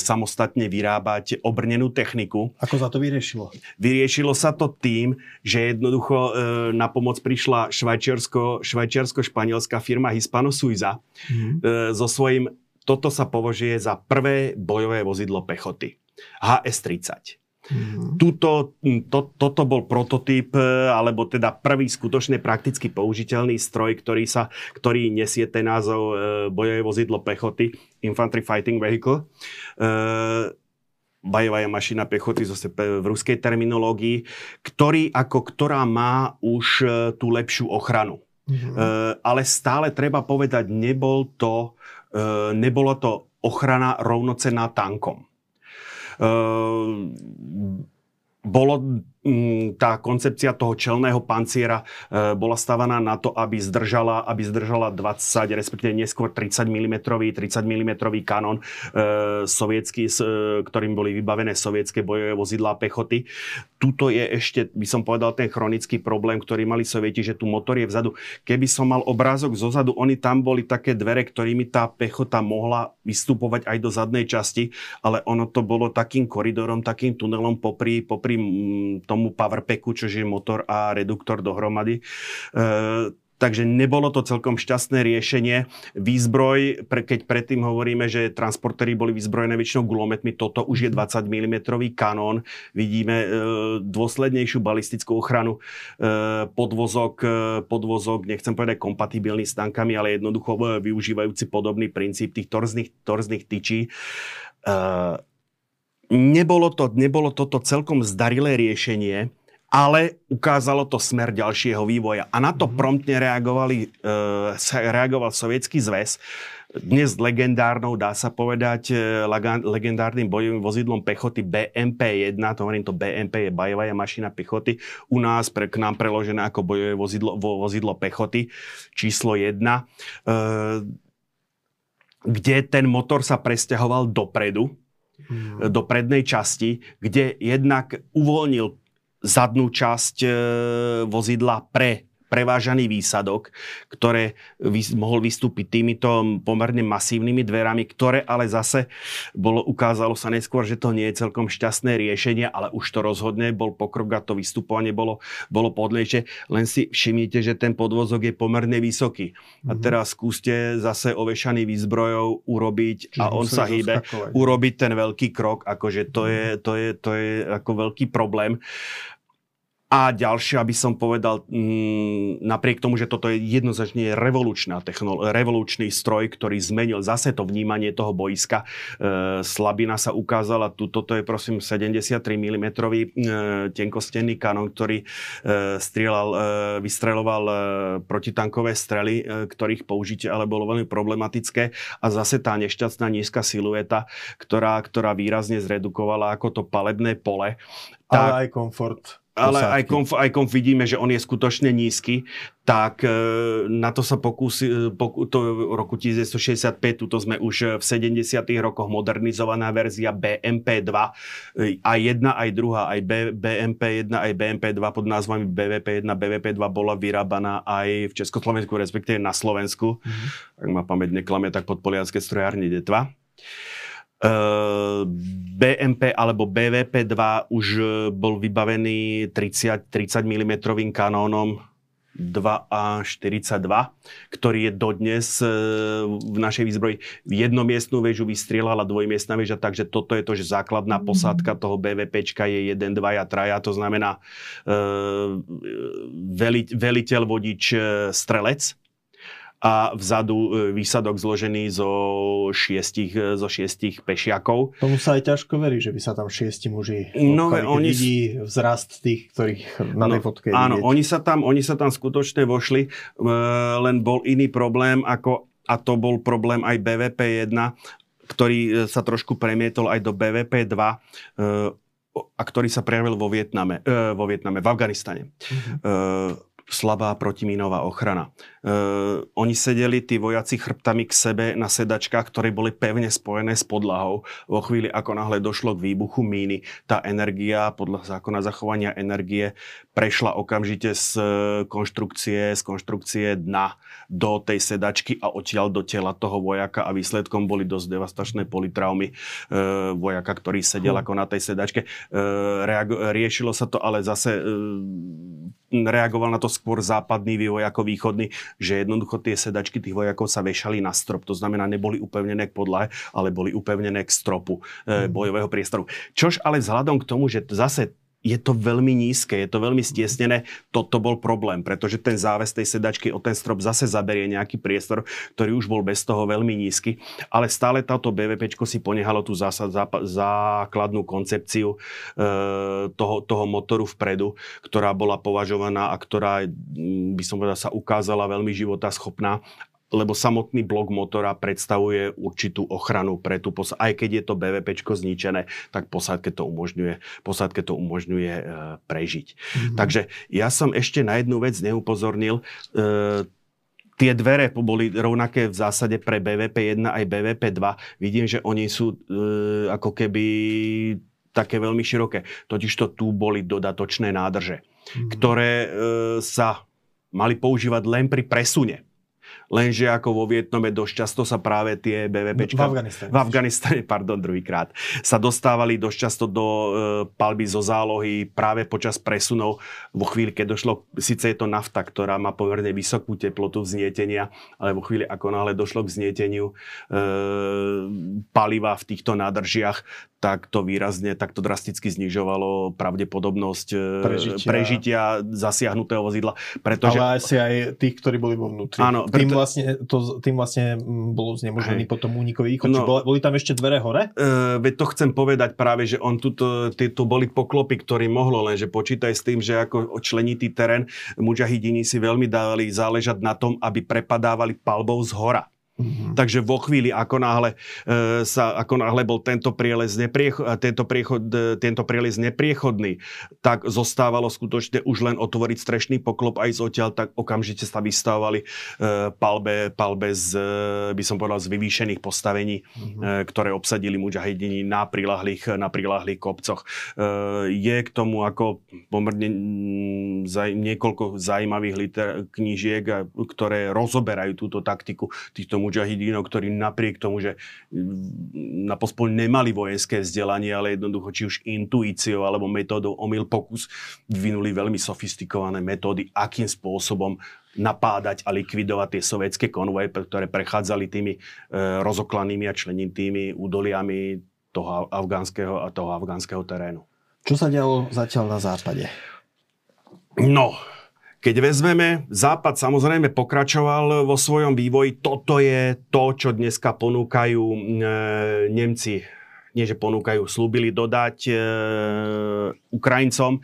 samostatne vyrábať obrnenú techniku. Ako za to vyriešilo? Vyriešilo sa to tým, že jednoducho na pomoc prišla Švajčiarska švajčiarsko, švajčiarsko-španielská firma Hispano Suiza mm. so svojím, toto sa považuje za prvé bojové vozidlo pechoty. HS-30. Mm-hmm. Tuto, to, toto bol prototyp, e, alebo teda prvý skutočne prakticky použiteľný stroj, ktorý, sa, ktorý nesie ten názov e, bojové vozidlo pechoty, Infantry Fighting Vehicle. E, bajová mašina pechoty zase v ruskej terminológii, ktorý ako ktorá má už e, tú lepšiu ochranu. Mm-hmm. ale stále treba povedať, nebol to, e, nebolo to ochrana rovnocená tankom. bolo Mm, tá koncepcia toho čelného panciera e, bola stavaná na to, aby zdržala, aby zdržala 20, respektíve neskôr 30 mm, 30 mm kanón e, sovietsky, e, ktorým boli vybavené sovietské bojové vozidlá pechoty. Tuto je ešte, by som povedal, ten chronický problém, ktorý mali sovieti, že tu motor je vzadu. Keby som mal obrázok zozadu, oni tam boli také dvere, ktorými tá pechota mohla vystupovať aj do zadnej časti, ale ono to bolo takým koridorom, takým tunelom popri, popri mm, tomu powerpacku, čo je motor a reduktor dohromady. E, takže nebolo to celkom šťastné riešenie. Výzbroj, pre, keď predtým hovoríme, že transportéry boli vyzbrojené väčšinou gulometmi, toto už je 20 mm kanón. Vidíme e, dôslednejšiu balistickú ochranu. E, podvozok, e, podvozok, nechcem povedať kompatibilný s tankami, ale jednoducho e, využívajúci podobný princíp tých torzných, torzných tyčí. E, Nebolo, to, nebolo toto celkom zdarilé riešenie, ale ukázalo to smer ďalšieho vývoja. A na to mm-hmm. promptne reagovali, e, reagoval Sovietský zväz, dnes legendárnou, dá sa povedať, e, legendárnym bojovým vozidlom pechoty BMP-1, to hovorím, to BMP je bajová mašina pechoty, u nás pre, k nám preložené ako bojové vozidlo, vo, vozidlo pechoty, číslo 1, e, kde ten motor sa presťahoval dopredu, hmm. do prednej časti, kde jednak uvoľnil zadnú časť e, vozidla pre prevážaný výsadok, ktoré vys- mohol vystúpiť týmito pomerne masívnymi dverami, ktoré ale zase bolo, ukázalo sa neskôr, že to nie je celkom šťastné riešenie, ale už to rozhodne bol pokrok a to vystupovanie bolo, bolo podlejšie. Len si všimnite, že ten podvozok je pomerne vysoký. Mm-hmm. A mhm. teraz skúste zase ovešaný výzbrojov urobiť Čiže a on sa hýbe, urobiť ten veľký krok, akože to, mm-hmm. je, to, je, to je ako veľký problém. A ďalšie, aby som povedal, mm, napriek tomu, že toto je jednoznačne revolučná technolo- revolučný stroj, ktorý zmenil zase to vnímanie toho boiska. E, slabina sa ukázala, tu, toto je prosím 73 mm e, tenkostenný kanon, ktorý e, strieľal, e, vystreloval e, protitankové strely, e, ktorých použitie ale bolo veľmi problematické. A zase tá nešťastná nízka silueta, ktorá, ktorá výrazne zredukovala ako to palebné pole. Tak, ale aj komfort ale aj konf, aj konf vidíme, že on je skutočne nízky, tak e, na to sa pokusí, e, poku, to v roku 1965, tuto sme už v 70. rokoch modernizovaná verzia BMP2, aj jedna, aj druhá, aj B, BMP1, aj BMP2 pod názvami BVP1, BVP2 bola vyrábaná aj v Československu, respektíve na Slovensku. Mm-hmm. Ak ma pamäť neklame, tak pod Polianské strojárne Detva. BMP alebo BVP-2 už e, bol vybavený 30, 30 mm kanónom 2A42, ktorý je dodnes e, v našej výzbroji. Jednomiestnú väžu vystrielala dvojmiestná väža, takže toto je to, že základná posádka toho BVPčka je 1, 2 a 3, to znamená e, veliteľ, vodič, strelec a vzadu e, výsadok zložený zo šiestich, e, zo šiestich pešiakov. Tomu sa aj ťažko verí, že by sa tam šiesti muži no, oni... vidí vzrast tých, ktorých na tej no, fotke Áno, oni sa, tam, oni sa tam skutočne vošli, e, len bol iný problém, ako, a to bol problém aj BVP 1, ktorý sa trošku premietol aj do BVP 2, a ktorý sa prejavil vo Vietname, vo Vietname, v Afganistane. Mm-hmm slabá protiminová ochrana. E, oni sedeli, tí vojaci, chrbtami k sebe na sedačkách, ktoré boli pevne spojené s podlahou. Vo chvíli, ako náhle došlo k výbuchu míny, tá energia, podľa zákona zachovania energie, prešla okamžite z konštrukcie, z konštrukcie dna do tej sedačky a odtiaľ do tela toho vojaka a výsledkom boli dosť devastačné politraumy e, vojaka, ktorý sedel hm. ako na tej sedačke. E, reago- riešilo sa to ale zase e, reagoval na to skôr západný vývoj ako východný, že jednoducho tie sedačky tých vojakov sa vešali na strop. To znamená, neboli upevnené k podlahe, ale boli upevnené k stropu e, bojového priestoru. Čož ale vzhľadom k tomu, že zase je to veľmi nízke, je to veľmi stiesnené. Toto bol problém, pretože ten záves tej sedačky o ten strop zase zaberie nejaký priestor, ktorý už bol bez toho veľmi nízky. Ale stále táto BVP si ponehalo tú zásad, základnú koncepciu e, toho, toho motoru vpredu, ktorá bola považovaná a ktorá, by som povedal, sa ukázala veľmi života schopná lebo samotný blok motora predstavuje určitú ochranu pre tú posádku. Aj keď je to BVP zničené, tak posádke to umožňuje, posádke to umožňuje e, prežiť. Mm-hmm. Takže ja som ešte na jednu vec neupozornil. E, tie dvere boli rovnaké v zásade pre BVP 1 aj BVP 2. Vidím, že oni sú e, ako keby také veľmi široké. Totižto tu boli dodatočné nádrže, mm-hmm. ktoré e, sa mali používať len pri presune lenže ako vo Vietname dosť často sa práve tie BVP... V Afganistane. V Afganistane, pardon, druhýkrát. Sa dostávali dosť často do e, palby zo zálohy práve počas presunov. Vo chvíli, keď došlo, síce je to nafta, ktorá má pomerne vysokú teplotu vznietenia, ale vo chvíli, ako náhle došlo k vznieteniu e, paliva v týchto nádržiach, tak to výrazne, tak to drasticky znižovalo pravdepodobnosť e, prežitia, prežitia zasiahnutého vozidla. Pretože... Ale asi aj tých, ktorí boli vo vnútri. Áno, preto, vlastne, to, tým vlastne bol znemožnený Hej. potom únikový východ. No, boli, boli tam ešte dvere hore? Uh, veď to chcem povedať práve, že on tuto, tu boli poklopy, ktorý mohlo, lenže počítaj s tým, že ako členitý terén mužahidini si veľmi dali záležať na tom, aby prepadávali palbou z hora. Mm-hmm. Takže vo chvíli, ako náhle, e, sa, ako náhle bol tento prielez, nepriecho, tento, priechod, e, tento prielez nepriechodný, tak zostávalo skutočne už len otvoriť strešný poklop aj z odtiaľ, tak okamžite sa vystávali e, palbe, palbe z, e, by som povedal, z vyvýšených postavení, mm-hmm. e, ktoré obsadili mujahidini na prilahlých, na prilahlých kopcoch. E, je k tomu ako pomerne zaj, niekoľko zaujímavých liter, knížiek, ktoré rozoberajú túto taktiku týchto mujahidínov, ktorí napriek tomu, že mm, na pospol nemali vojenské vzdelanie, ale jednoducho či už intuíciou alebo metódou omyl pokus vyvinuli veľmi sofistikované metódy, akým spôsobom napádať a likvidovať tie sovietské konvoje, ktoré prechádzali tými e, rozoklanými a členitými údoliami toho afgánskeho a toho afgánskeho terénu. Čo sa dialo zatiaľ na západe? No, keď vezmeme, Západ samozrejme pokračoval vo svojom vývoji. Toto je to, čo dneska ponúkajú e, Nemci nie že ponúkajú, slúbili dodať e, Ukrajincom e,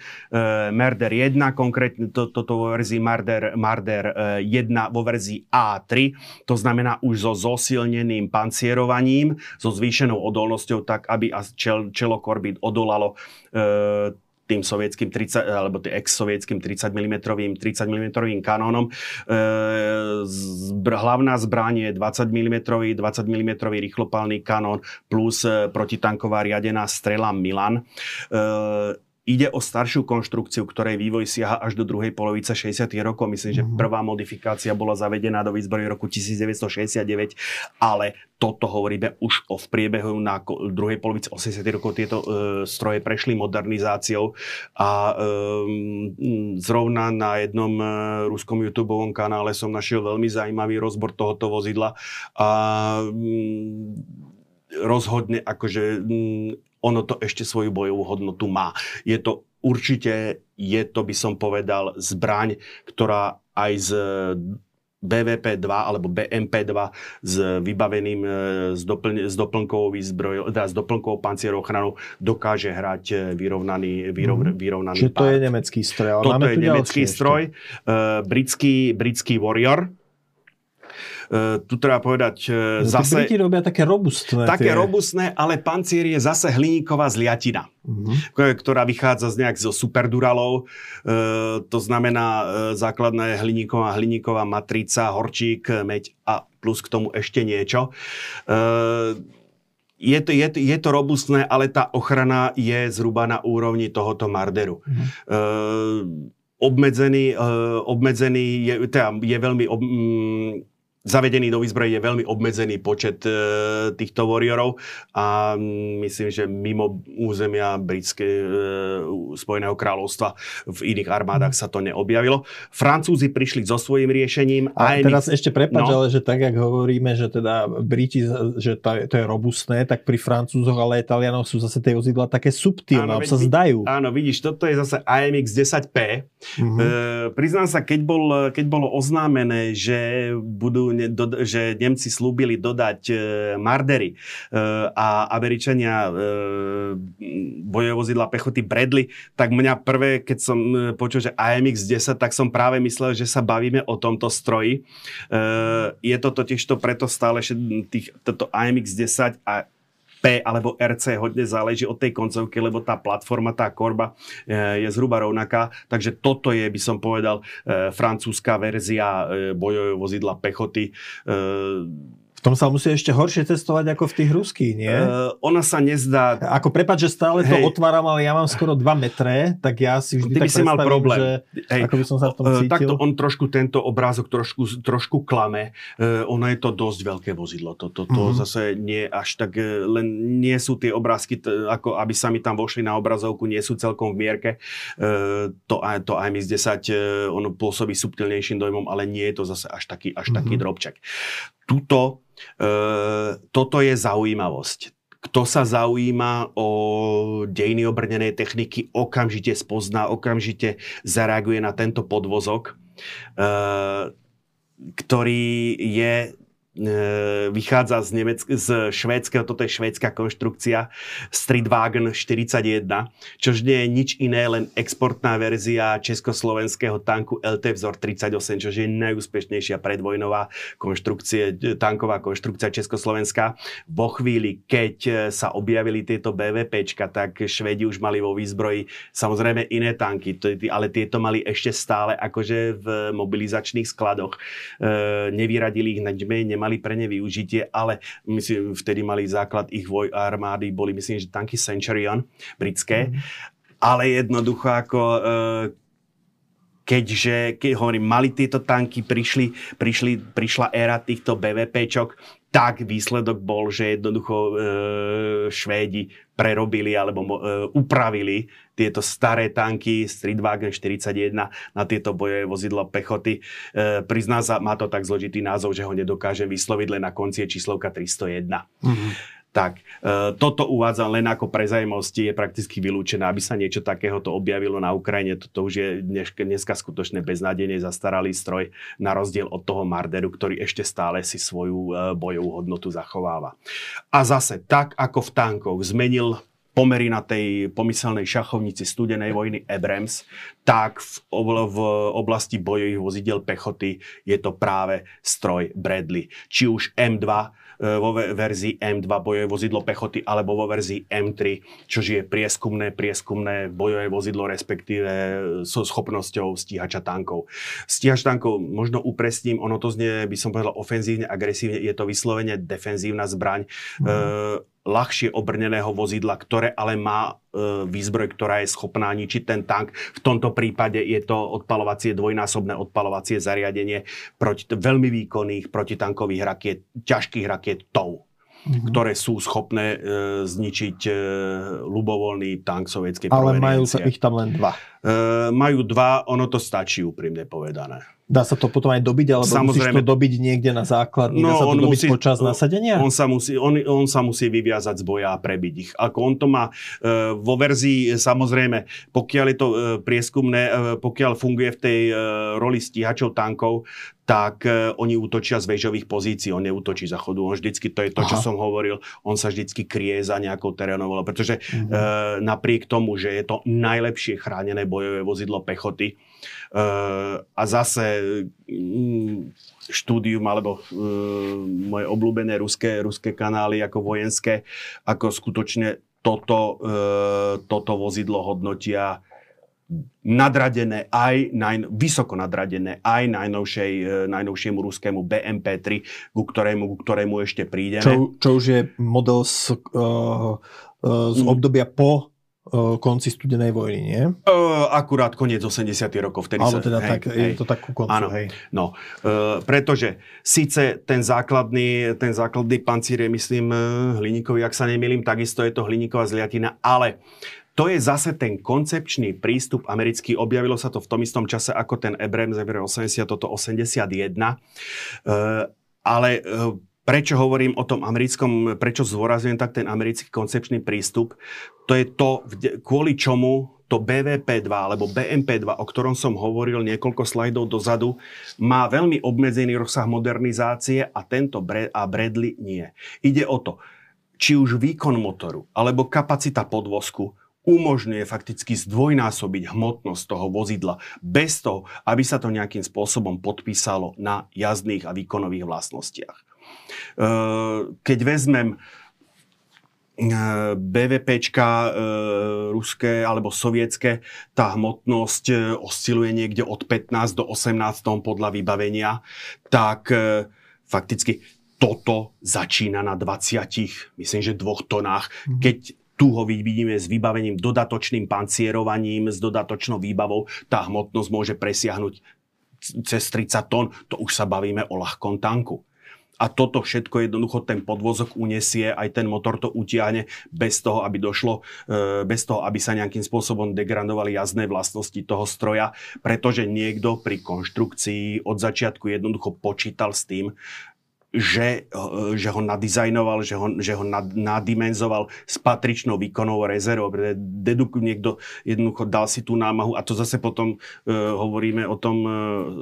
Marder 1, konkrétne to, toto vo verzii Marder, Marder e, 1 vo verzii A3, to znamená už so zosilneným pancierovaním, so zvýšenou odolnosťou, tak aby čel, čelo korbít odolalo e, tým sovietským 30, alebo tým ex-sovietským 30 mm, 30 mm kanónom. E, zbr, hlavná zbraň je 20 mm, 20 mm rýchlopálny kanón plus e, protitanková riadená strela Milan. Ide o staršiu konštrukciu, ktorej vývoj siaha až do druhej polovice 60. rokov. Myslím, že mhm. prvá modifikácia bola zavedená do výzbroji roku 1969, ale toto hovoríme už o v priebehu na druhej polovici 80. rokov. Tieto e, stroje prešli modernizáciou a e, zrovna na jednom e, ruskom YouTube kanále som našiel veľmi zaujímavý rozbor tohoto vozidla a rozhodne akože ono to ešte svoju bojovú hodnotu má. Je to určite, je to by som povedal, zbraň, ktorá aj z BVP 2 alebo BMP 2 s vybaveným e, s, doplň, s doplnkovou výzbrojou, teda s doplnkovou pancierovou ochranou dokáže hrať e, vyrovnaný, vyrov, mm. vyrovnaný Čiže to je nemecký stroj. Ale Toto máme je nemecký stroj. Uh, britský, britský Warrior, tu treba povedať uh, no, zase... Briti robia také robustné. Také tie... robustné, ale pancier je zase hliníková zliatina, uh-huh. ktorá vychádza z nejak zo superduralov. Uh, to znamená uh, základná je hliníková, hliníková matrica, horčík, meď a plus k tomu ešte niečo. Uh, je to, je, je to robustné, ale tá ochrana je zhruba na úrovni tohoto Marderu. Uh-huh. Uh, obmedzený, uh, obmedzený je, teda je veľmi ob, zavedený do výzbroje je veľmi obmedzený počet e, týchto warriorov a myslím, že mimo územia britské e, Spojeného kráľovstva v iných armádach sa to neobjavilo. Francúzi prišli so svojím riešením. A aj teraz my... ešte prepáč, no. ale že tak, jak hovoríme, že teda Briti, že to, to je robustné, tak pri Francúzoch, ale aj Talianoch sú zase tie vozidla také subtilné, áno, sa zdajú. Áno, vidíš, toto je zase AMX 10P. Mm-hmm. E, priznám sa, keď, bol, keď bolo oznámené, že budú že Nemci slúbili dodať e, Mardery e, a Američania e, bojové vozidla pechoty Bradley, tak mňa prvé, keď som e, počul, že AMX-10, tak som práve myslel, že sa bavíme o tomto stroji. E, je to totiž to preto stále, že toto AMX-10 a P alebo RC hodne záleží od tej koncovky, lebo tá platforma, tá korba e, je zhruba rovnaká. Takže toto je, by som povedal, e, francúzska verzia e, bojového vozidla pechoty tom sa musí ešte horšie testovať ako v tých ruských, nie? Uh, ona sa nezdá... Ako prepáč, že stále to otváram, ale ja mám skoro 2 metre, tak ja si vždy Ty tak by si mal problém. že Hej. ako by som sa v tom uh, cítil. Takto on trošku tento obrázok trošku, trošku klame. Uh, ono je to dosť veľké vozidlo. To, to, to uh-huh. zase nie až tak, len nie sú tie obrázky, t- ako aby sa mi tam vošli na obrazovku, nie sú celkom v mierke. Uh, to, to IMX-10 uh, ono pôsobí subtilnejším dojmom, ale nie je to zase až taký, až uh-huh. taký drobček. Tuto E, toto je zaujímavosť. Kto sa zaujíma o dejiny obrnenej techniky, okamžite spozná, okamžite zareaguje na tento podvozok, e, ktorý je vychádza z, Nemeck- z švédskeho, toto je švédska konštrukcia Streetwagen 41, čož nie je nič iné, len exportná verzia československého tanku LT vzor 38, čož je najúspešnejšia predvojnová konštrukcie, tanková konštrukcia Československá. Vo chvíli, keď e, sa objavili tieto BVPčka, tak Švedi už mali vo výzbroji samozrejme iné tanky, ale tieto mali ešte stále akože v mobilizačných skladoch. E, nevyradili ich na nemali mali pre ne využitie, ale myslím, vtedy mali základ ich voj armády, boli myslím, že tanky Centurion britské, mm. ale jednoducho ako e, keďže, keď hovorím, mali tieto tanky, prišli, prišli, prišla éra týchto BVPčok, tak výsledok bol, že jednoducho e, Švédi prerobili alebo e, upravili tieto staré tanky Streetwagen 41 na tieto bojové vozidlo pechoty. E, prizná sa, má to tak zložitý názov, že ho nedokážem vysloviť, len na konci je číslovka 301. Mm-hmm. Tak, e, toto uvádza len ako pre zaujímavosti, je prakticky vylúčené, aby sa niečo takéhoto objavilo na Ukrajine. Toto už je dnes, dneska skutočne beznádejne zastaralý stroj, na rozdiel od toho Marderu, ktorý ešte stále si svoju e, bojovú hodnotu zachováva. A zase, tak ako v tankoch zmenil pomery na tej pomyselnej šachovnici studenej vojny Abrams, tak v, v oblasti bojových vozidel pechoty je to práve stroj Bradley. Či už M2 E, vo verzii M2 bojové vozidlo pechoty alebo vo verzii M3, čo je prieskumné, prieskumné bojové vozidlo, respektíve so schopnosťou stíhača tankov. Stíhač tankov možno upresním, ono to znie, by som povedal, ofenzívne, agresívne, je to vyslovene defenzívna zbraň. Mm. E, ľahšie obrneného vozidla, ktoré ale má e, výzbroj, ktorá je schopná ničiť ten tank. V tomto prípade je to odpalovacie, dvojnásobné odpalovacie zariadenie proti veľmi výkonných protitankových rakiet, ťažkých rakiet TOW mm-hmm. ktoré sú schopné e, zničiť e, ľubovoľný tank sovietskej Ale majú sa ich tam len dva. E, majú dva, ono to stačí úprimne povedané. Dá sa to potom aj dobiť, alebo Samozrejme, musíš to dobiť niekde na základni? No, Dá sa to dobiť musí, počas nasadenia? On sa, musí, on, on sa musí vyviazať z boja a prebiť ich. Ako on to má e, vo verzii, samozrejme, pokiaľ je to e, prieskumné, e, pokiaľ funguje v tej e, roli stíhačov tankov, tak e, oni útočia z väžových pozícií, on neútočí za chodu, on vždycky, to je to, Aha. čo som hovoril, on sa vždycky krie za nejakou terénovou, pretože mhm. e, napriek tomu, že je to najlepšie chránené bojové vozidlo pechoty, a zase mm, štúdium alebo moje obľúbené ruské, ruské kanály ako vojenské, ako skutočne toto, toto vozidlo hodnotia nadradené aj, naj, vysoko nadradené aj najnovšej, najnovšiemu ruskému BMP-3, ku ktorému, ku ktorému ešte prídeme. Čo, čo už je model z, uh, z mm. obdobia po konci studenej vojny, nie? Uh, akurát koniec 80 rokov. Vtedy Ale sa, teda hej, tak, hej, je to tak ku koncu, áno, hej. No, uh, pretože síce ten základný, ten základný pancír je, myslím, hliníkový, ak sa nemýlim, takisto je to hliníková zliatina, ale to je zase ten koncepčný prístup americký. Objavilo sa to v tom istom čase ako ten Abrams 80, toto 81. Uh, ale uh, Prečo hovorím o tom americkom, prečo zdôrazňujem tak ten americký koncepčný prístup? To je to, kvôli čomu to BVP2 alebo BMP2, o ktorom som hovoril niekoľko slajdov dozadu, má veľmi obmedzený rozsah modernizácie a tento a Bradley nie. Ide o to, či už výkon motoru alebo kapacita podvozku umožňuje fakticky zdvojnásobiť hmotnosť toho vozidla bez toho, aby sa to nejakým spôsobom podpísalo na jazdných a výkonových vlastnostiach. Keď vezmem BVPčka e, ruské alebo sovietské, tá hmotnosť e, osciluje niekde od 15 do 18 tón podľa vybavenia, tak e, fakticky toto začína na 20, myslím, že dvoch tonách, mm. keď tu ho vidíme s vybavením dodatočným pancierovaním, s dodatočnou výbavou, tá hmotnosť môže presiahnuť cez 30 tón, to už sa bavíme o ľahkom tanku. A toto všetko jednoducho ten podvozok unesie, aj ten motor to utiahne bez toho, aby došlo, e, bez toho, aby sa nejakým spôsobom degradovali jazdné vlastnosti toho stroja, pretože niekto pri konštrukcii od začiatku jednoducho počítal s tým, že, eh, že ho nadizajnoval, že ho, že ho nad, nadimenzoval s patričnou výkonovou rezervou. Deduk niekto jednoducho dal si tú námahu a to zase potom uh, hovoríme o tom uh,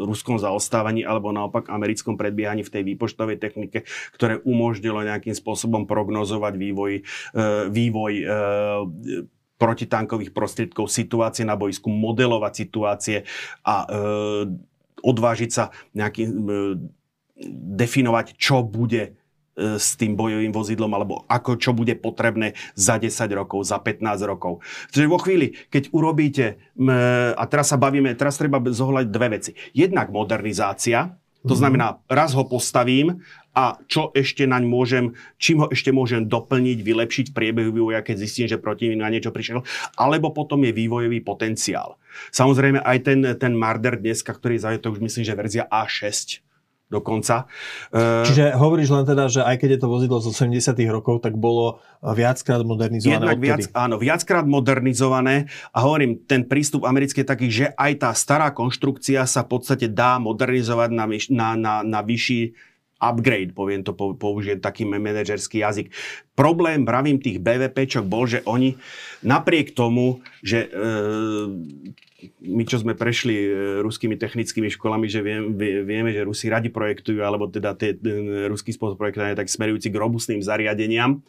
ruskom zaostávaní alebo naopak americkom predbiehaní v tej výpočtovej technike, ktoré umožnilo nejakým spôsobom prognozovať vývoj, uh, vývoj uh, protitankových prostriedkov, situácie na boisku, modelovať situácie a e, odvážiť sa nejakým e, definovať, čo bude e, s tým bojovým vozidlom, alebo ako, čo bude potrebné za 10 rokov, za 15 rokov. Čiže vo chvíli, keď urobíte, a teraz sa bavíme, teraz treba zohľať dve veci. Jednak modernizácia, to mhm. znamená, raz ho postavím a čo ešte naň môžem, čím ho ešte môžem doplniť, vylepšiť v priebehu vývoja, keď zistím, že proti na niečo prišiel, alebo potom je vývojový potenciál. Samozrejme aj ten, ten Marder dneska, ktorý je to už myslím, že verzia A6, dokonca. E, Čiže hovoríš len teda, že aj keď je to vozidlo z 80 rokov, tak bolo viackrát modernizované Jednak viac, áno, viackrát modernizované a hovorím, ten prístup americký je taký, že aj tá stará konštrukcia sa v podstate dá modernizovať na, na, na, na vyšší upgrade, poviem to, použijem taký manažerský jazyk. Problém, vravím, tých BVPčok bol, že oni napriek tomu, že e, my, čo sme prešli e, ruskými technickými školami, že viem, vieme, že Rusi radi projektujú, alebo teda ten ruský spôsob projektovania tak smerujúci k robustným zariadeniam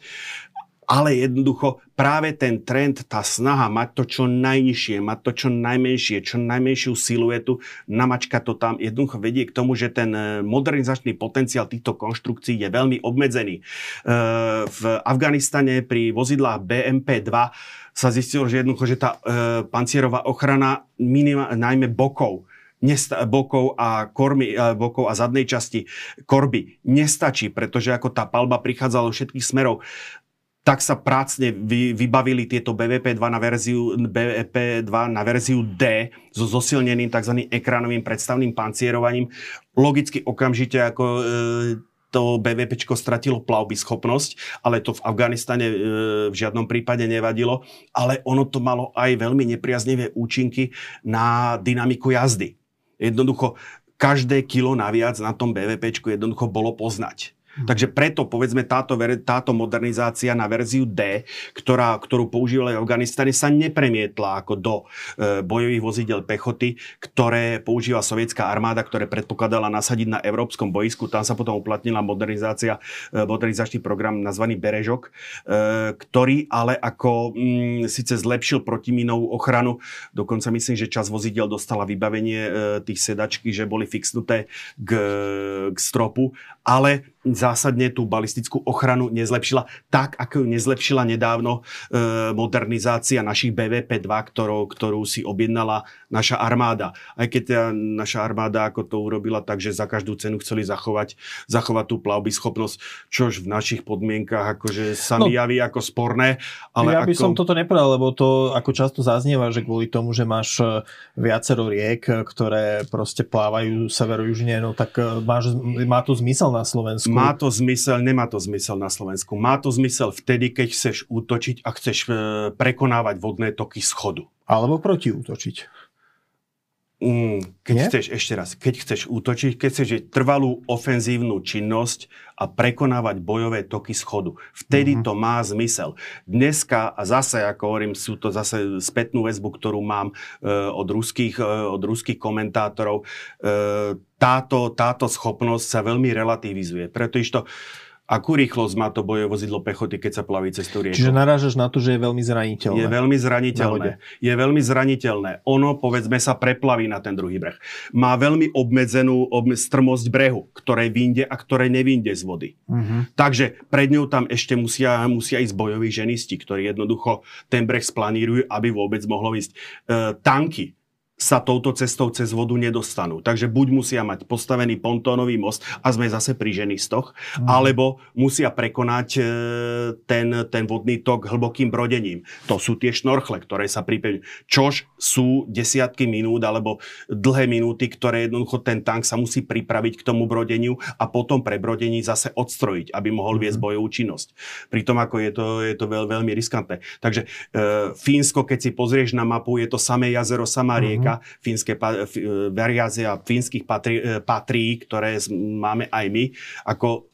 ale jednoducho práve ten trend, tá snaha mať to čo najnižšie, mať to čo najmenšie, čo najmenšiu siluetu, namačka to tam, jednoducho vedie k tomu, že ten e, modernizačný potenciál týchto konštrukcií je veľmi obmedzený. E, v Afganistane pri vozidlách BMP-2 sa zistilo, že jednoducho, že tá e, pancierová ochrana minima, najmä bokov, bokov a kormy, bokov a zadnej časti korby nestačí, pretože ako tá palba prichádzala do všetkých smerov, tak sa prácne vy, vybavili tieto BVP2 na verziu, BVP2 na verziu D so zosilneným tzv. ekranovým predstavným pancierovaním. Logicky okamžite ako e, to BVP stratilo plavby schopnosť, ale to v Afganistane e, v žiadnom prípade nevadilo, ale ono to malo aj veľmi nepriaznivé účinky na dynamiku jazdy. Jednoducho, každé kilo naviac na tom BVP jednoducho bolo poznať. Takže preto, povedzme, táto, táto modernizácia na verziu D, ktorá, ktorú používali v Afganistane, sa nepremietla ako do e, bojových vozidel pechoty, ktoré používa sovietská armáda, ktoré predpokladala nasadiť na európskom boisku. Tam sa potom uplatnila modernizácia, e, modernizačný program nazvaný Berežok, e, ktorý ale ako mm, síce zlepšil protiminovú ochranu, dokonca myslím, že čas vozidel dostala vybavenie e, tých sedačky, že boli fixnuté k, k stropu, ale zásadne tú balistickú ochranu nezlepšila tak, ako ju nezlepšila nedávno e, modernizácia našich BVP-2, ktorú, ktorú si objednala naša armáda. Aj keď tá naša armáda ako to urobila tak, že za každú cenu chceli zachovať, zachovať tú plavby schopnosť, čož v našich podmienkach akože sa mi no, javí ako sporné. Ale ja by ako... som toto nepovedal, lebo to ako často zaznieva, že kvôli tomu, že máš e, viacero riek, ktoré proste plávajú severo-južne, no tak e, máš, má to zmysel na Slovensku. Má to zmysel, nemá to zmysel na Slovensku. Má to zmysel vtedy, keď chceš útočiť a chceš e, prekonávať vodné toky schodu. Alebo protiútočiť. Mm, keď Nie? chceš, ešte raz, keď chceš útočiť, keď chceš trvalú ofenzívnu činnosť a prekonávať bojové toky schodu, vtedy mm-hmm. to má zmysel. Dneska, a zase, ako hovorím, sú to zase spätnú väzbu, ktorú mám e, od, ruských, e, od ruských komentátorov, e, táto, táto schopnosť sa veľmi relativizuje. Pretože to, akú rýchlosť má to bojové vozidlo pechoty, keď sa plaví cez tú rieku? Čiže narážaš na to, že je veľmi zraniteľné. Je veľmi zraniteľné. Je veľmi zraniteľné. Ono, povedzme, sa preplaví na ten druhý breh. Má veľmi obmedzenú obme- strmosť brehu, ktorej vinde a ktorej nevinde z vody. Mhm. Takže pred ňou tam ešte musia, musia ísť bojoví ženisti, ktorí jednoducho ten breh splanírujú, aby vôbec mohlo ísť. E, tanky sa touto cestou cez vodu nedostanú. Takže buď musia mať postavený pontónový most a sme zase pri ženistoch, mm. alebo musia prekonať e, ten, ten vodný tok hlbokým brodením. To sú tie šnorchle, ktoré sa pripevňujú. Čož sú desiatky minút alebo dlhé minúty, ktoré jednoducho ten tank sa musí pripraviť k tomu brodeniu a potom pre brodení zase odstrojiť, aby mohol viesť bojovú činnosť. Pritom ako je to, je to veľ, veľmi riskantné. Takže e, Fínsko, keď si pozrieš na mapu, je to samé jazero, samá rieka, fínske pa- e, variázia fínskych patrí, e, patrí, ktoré máme aj my, ako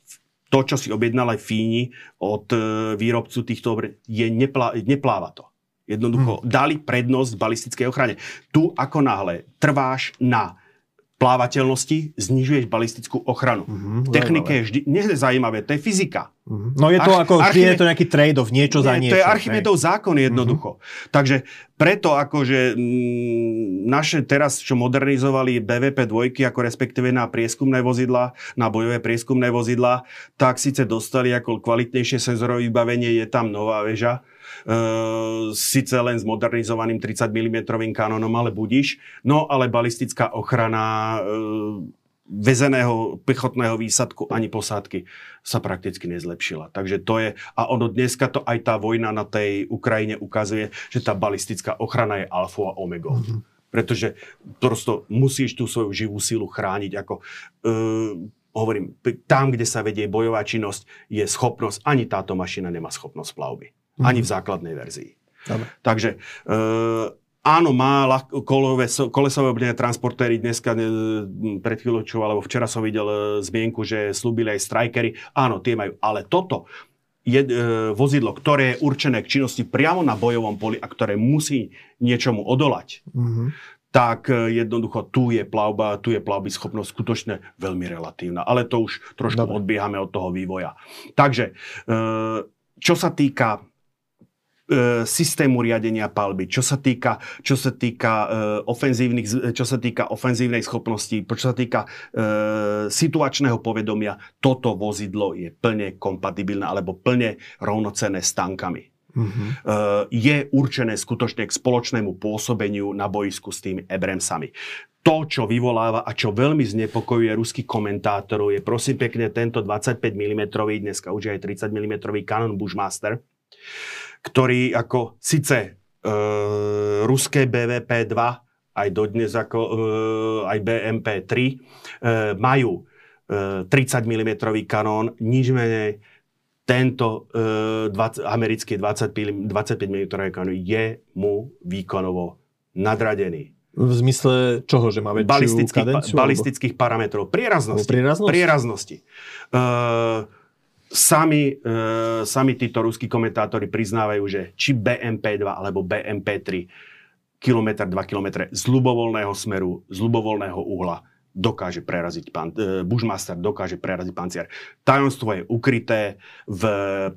to, čo si objednal aj Fíni od e, výrobcu týchto obr- je neplá, nepláva to. Jednoducho hmm. dali prednosť balistickej ochrane. Tu ako náhle trváš na plávateľnosti, znižuješ balistickú ochranu. Mhm, V technike je vždy, nie je zaujímavé, to je fyzika. Mhm. No je to Arch- ako, vždy je Archime- to nejaký trade-off, niečo za Nie, niečo. To je Archimedov zákon jednoducho. Mhm. Takže preto akože mm, naše teraz, čo modernizovali BVP dvojky, ako respektíve na prieskumné vozidla, na bojové prieskumné vozidla, tak síce dostali ako kvalitnejšie senzorové vybavenie, je tam nová väža, síce len s modernizovaným 30 mm kanónom, ale budíš, no ale balistická ochrana e, väzeného pechotného výsadku ani posádky sa prakticky nezlepšila. Takže to je, a ono dneska to aj tá vojna na tej Ukrajine ukazuje, že tá balistická ochrana je alfa a omega. Mm-hmm. Pretože prosto musíš tú svoju živú sílu chrániť. Ako, uh, hovorím, tam, kde sa vedie bojová činnosť, je schopnosť, ani táto mašina nemá schopnosť plavby. Mm-hmm. Ani v základnej verzii. Dobre. Takže e, áno, má ľah- kolové, so- kolesové obrnené transportéry. Dneska, e, pred chvíľočou, alebo včera som videl e, zmienku, že slúbili aj strajkery. Áno, tie majú. Ale toto je e, vozidlo, ktoré je určené k činnosti priamo na bojovom poli a ktoré musí niečomu odolať, Mhm. tak e, jednoducho tu je plavba, tu je plavby schopnosť skutočne veľmi relatívna. Ale to už trošku Dobre. odbiehame od toho vývoja. Takže, e, čo sa týka systému riadenia palby, čo sa týka, čo sa týka, e, ofenzívnych, čo sa týka ofenzívnej schopnosti, čo sa týka e, situačného povedomia, toto vozidlo je plne kompatibilné alebo plne rovnocenné s tankami. E, je určené skutočne k spoločnému pôsobeniu na boisku s tými Abramsami. To, čo vyvoláva a čo veľmi znepokojuje ruských komentátorov, je prosím pekne tento 25 mm, dneska už aj 30 mm Canon Bushmaster, ktorý ako síce e, ruské BVP-2 aj dodnes ako e, aj BMP-3 e, majú e, 30 mm kanón, nič menej tento e, 20, americký 25, 25 mm kanón je mu výkonovo nadradený. V zmysle čoho, že má väčšiu Balistických, pa, kadenciu? balistických parametrov. Prieraznosti. Alebo prieraznosť? Prieraznosti. E, sami, e, sami títo ruskí komentátori priznávajú, že či BMP-2 alebo BMP-3 kilometr, 2 kilometre z ľubovoľného smeru, z ľubovoľného uhla dokáže preraziť pan, e, Bushmaster dokáže preraziť pancier. Tajomstvo je ukryté v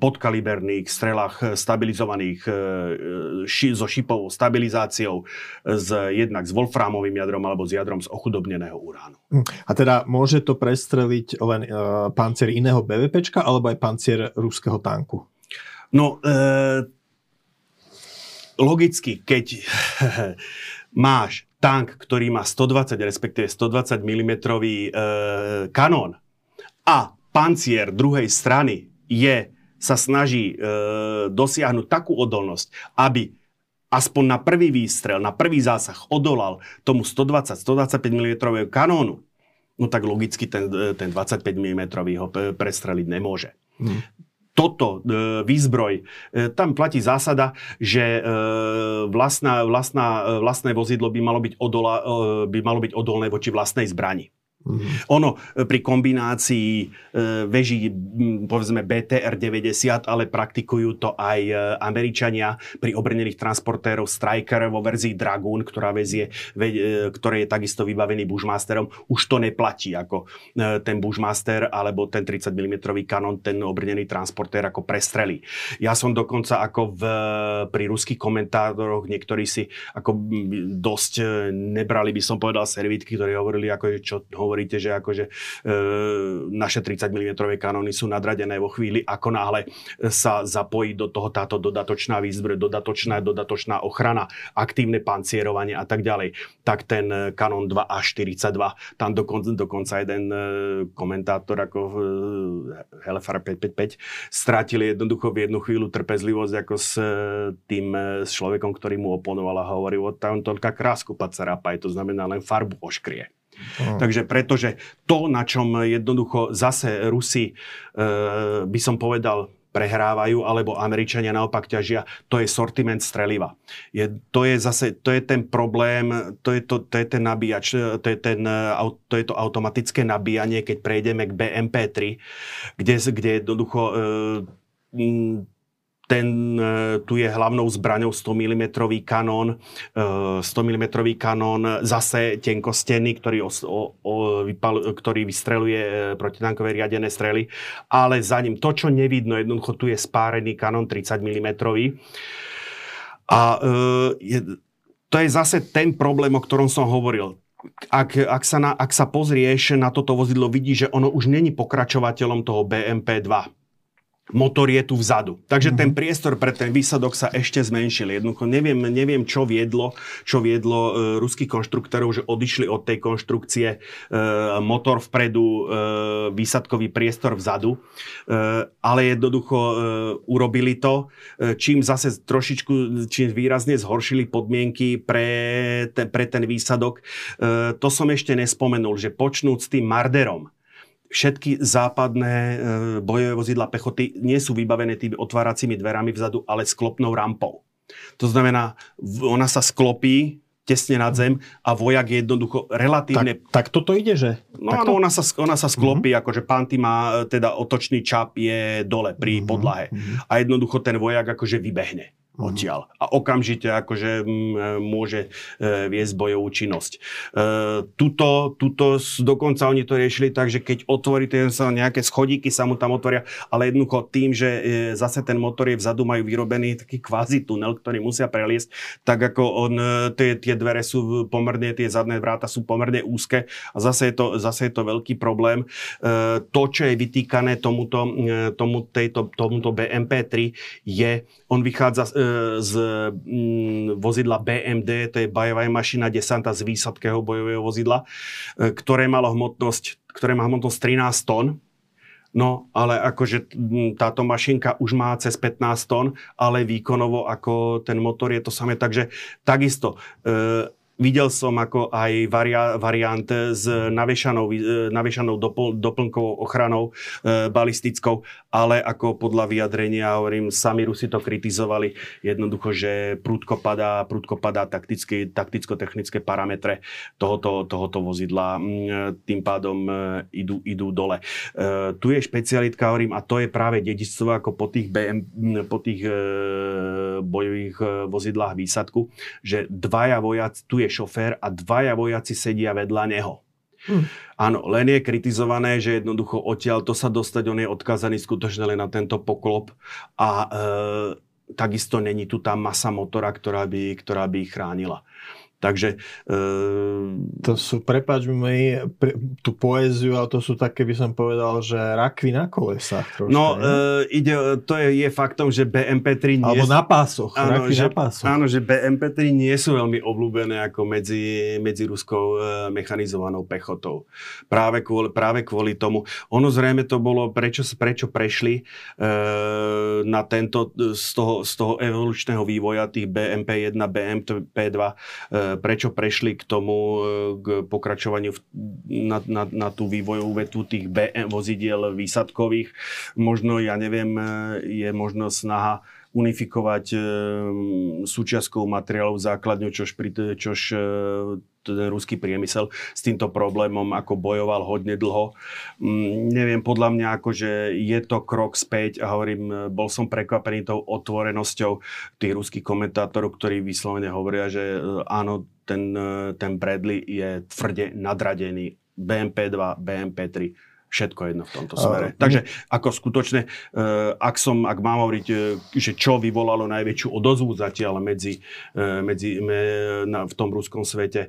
podkaliberných strelách e, stabilizovaných e, ši, so šipovou stabilizáciou s, jednak s wolframovým jadrom alebo s jadrom z ochudobneného uránu. Hm. A teda môže to prestreliť len uh, pancier iného BVPčka alebo aj pancier ruského tanku? No, e, logicky, keď máš tank, ktorý má 120, respektíve 120 mm e, kanón a pancier druhej strany je, sa snaží e, dosiahnuť takú odolnosť, aby aspoň na prvý výstrel, na prvý zásah odolal tomu 120-125 mm kanónu, no tak logicky ten, e, ten 25 mm ho pe- prestreliť nemôže. Hm. Toto e, výzbroj, e, tam platí zásada, že e, vlastná, vlastná, vlastné vozidlo by malo byť, odola, by malo byť odolné voči vlastnej zbrani. Mm-hmm. Ono e, pri kombinácii e, veží, povedzme, BTR-90, ale praktikujú to aj e, Američania pri obrnených transportérov Striker vo verzii Dragoon, ktorá vezie, ve, e, ktorý je takisto vybavený Bushmasterom. Už to neplatí ako e, ten Bushmaster alebo ten 30 mm kanon, ten obrnený transportér ako prestrelí. Ja som dokonca ako v, pri ruských komentátoroch, niektorí si ako dosť e, nebrali, by som povedal, servítky, ktorí hovorili, ako, čo hovorí hovoríte, že akože e, naše 30 mm kanóny sú nadradené vo chvíli, ako náhle sa zapojí do toho táto dodatočná výzbroj, dodatočná, dodatočná ochrana, aktívne pancierovanie a tak ďalej, tak ten kanón 2 a 42, tam dokonca, dokonca jeden e, komentátor ako e, Helfar 555 strátil jednoducho v jednu chvíľu trpezlivosť ako s e, tým s človekom, ktorý mu oponoval a hovoril, tam toľká krásku pacarapaj, to znamená len farbu oškrie. Oh. Takže pretože to, na čom jednoducho zase Rusi, e, by som povedal, prehrávajú, alebo Američania naopak ťažia, to je sortiment streliva. Je, to je zase, to je ten problém, to je, to, to je ten nabíjač, to je, ten, to je to automatické nabíjanie, keď prejdeme k BMP3, kde, kde jednoducho e, ten e, tu je hlavnou zbraňou 100 mm kanón, 100 mm kanón, zase tenkostenný, ktorý, o, o, vypal, ktorý vystreluje e, protitankové riadené strely, ale za ním to, čo nevidno, jednoducho tu je spárený kanón 30 mm. A e, to je zase ten problém, o ktorom som hovoril. Ak, ak, sa na, ak sa pozrieš na toto vozidlo, vidíš, že ono už není pokračovateľom toho BMP-2 motor je tu vzadu. Takže mm-hmm. ten mhm. priestor pre ten výsadok sa ešte zmenšil. Jednoducho neviem, neviem čo viedlo, čo viedlo e, ruských konštruktorov, že odišli od tej konštrukcie e, motor vpredu, e, výsadkový priestor vzadu, e, ale jednoducho e, urobili to, e, čím zase trošičku, čím výrazne zhoršili podmienky pre, te, pre ten výsadok. E, to som ešte nespomenul, že počnúť s tým Marderom, všetky západné e, bojové vozidla pechoty nie sú vybavené tými otváracími dverami vzadu, ale sklopnou rampou. To znamená, ona sa sklopí tesne nad zem a vojak je jednoducho relatívne... Tak, tak toto ide, že? No áno, ona sa, ona sa sklopí, mm-hmm. akože panty má, e, teda otočný čap je dole pri mm-hmm. podlahe. Mm-hmm. A jednoducho ten vojak akože vybehne. Odtiaľ. A okamžite akože môže e, viesť bojovú činnosť. E, tuto, tuto dokonca oni to riešili tak, že keď otvoríte sa nejaké schodíky sa mu tam otvoria, ale jednoducho tým, že e, zase ten motor je vzadu, majú vyrobený taký kvázi tunel, ktorý musia preliesť, tak ako on, tie, tie dvere sú pomerne, tie zadné vráta sú pomerne úzke a zase je to, zase je to veľký problém. To, čo je vytýkané tomuto, tomu, tejto, tomuto BMP3 je, on vychádza z mm, vozidla BMD, to je bajová mašina desanta z výsadkého bojového vozidla, e, ktoré malo hmotnosť, ktoré má hmotnosť 13 tón. No, ale akože mm, táto mašinka už má cez 15 tón, ale výkonovo ako ten motor je to samé. Takže takisto e, Videl som ako aj varia, variant s navešanou, e, navešanou dopl, doplnkovou ochranou e, balistickou, ale ako podľa vyjadrenia, hovorím, sami Rusi to kritizovali, jednoducho, že prúdko padá, prúdko padá takticko-technické parametre tohoto, tohoto vozidla, mm, tým pádom idú, idú dole. E, tu je špecialitka, hovorím, a to je práve dedičstvo ako po tých, BM, po tých e, bojových vozidlách výsadku, že dvaja vojaci, tu je je šofér a dvaja vojaci sedia vedľa neho. Hm. Áno, len je kritizované, že jednoducho odtiaľ to sa dostať, on je odkázaný skutočne len na tento poklop a e, takisto není tu tá masa motora, ktorá by, ktorá by ich chránila. Takže... E... To sú, prepáč mi pre, tú poéziu, ale to sú také, by som povedal, že rakvy na kolesách troška. No, e, ide, to je, je faktom, že BMP3 nie... Alebo na pásoch, áno, rakvy že, na pásoch. Áno, že BMP3 nie sú veľmi obľúbené ako medzi, medzi ruskou e, mechanizovanou pechotou. Práve kvôli, práve kvôli tomu. Ono zrejme to bolo, prečo, prečo prešli e, na tento, z toho, z toho evolučného vývoja tých BMP1, BMP2 e, prečo prešli k tomu, k pokračovaniu na, na, na tú vývojovú vetu tých BM vozidiel výsadkových. Možno, ja neviem, je možno snaha unifikovať e, súčiastkou materiálov základňu, čož, čož e, ten ruský priemysel s týmto problémom ako bojoval hodne dlho. Mm, neviem, podľa mňa akože je to krok späť a hovorím, bol som prekvapený tou otvorenosťou tých ruských komentátorov, ktorí vyslovene hovoria, že e, áno, ten, e, ten Bradley je tvrde nadradený BMP2, BMP3 všetko jedno v tomto smere. Uh, Takže ako skutočne, uh, ak som, ak mám hovoriť, uh, že čo vyvolalo najväčšiu odozvu zatiaľ medzi, uh, medzi me, na, v tom ruskom svete,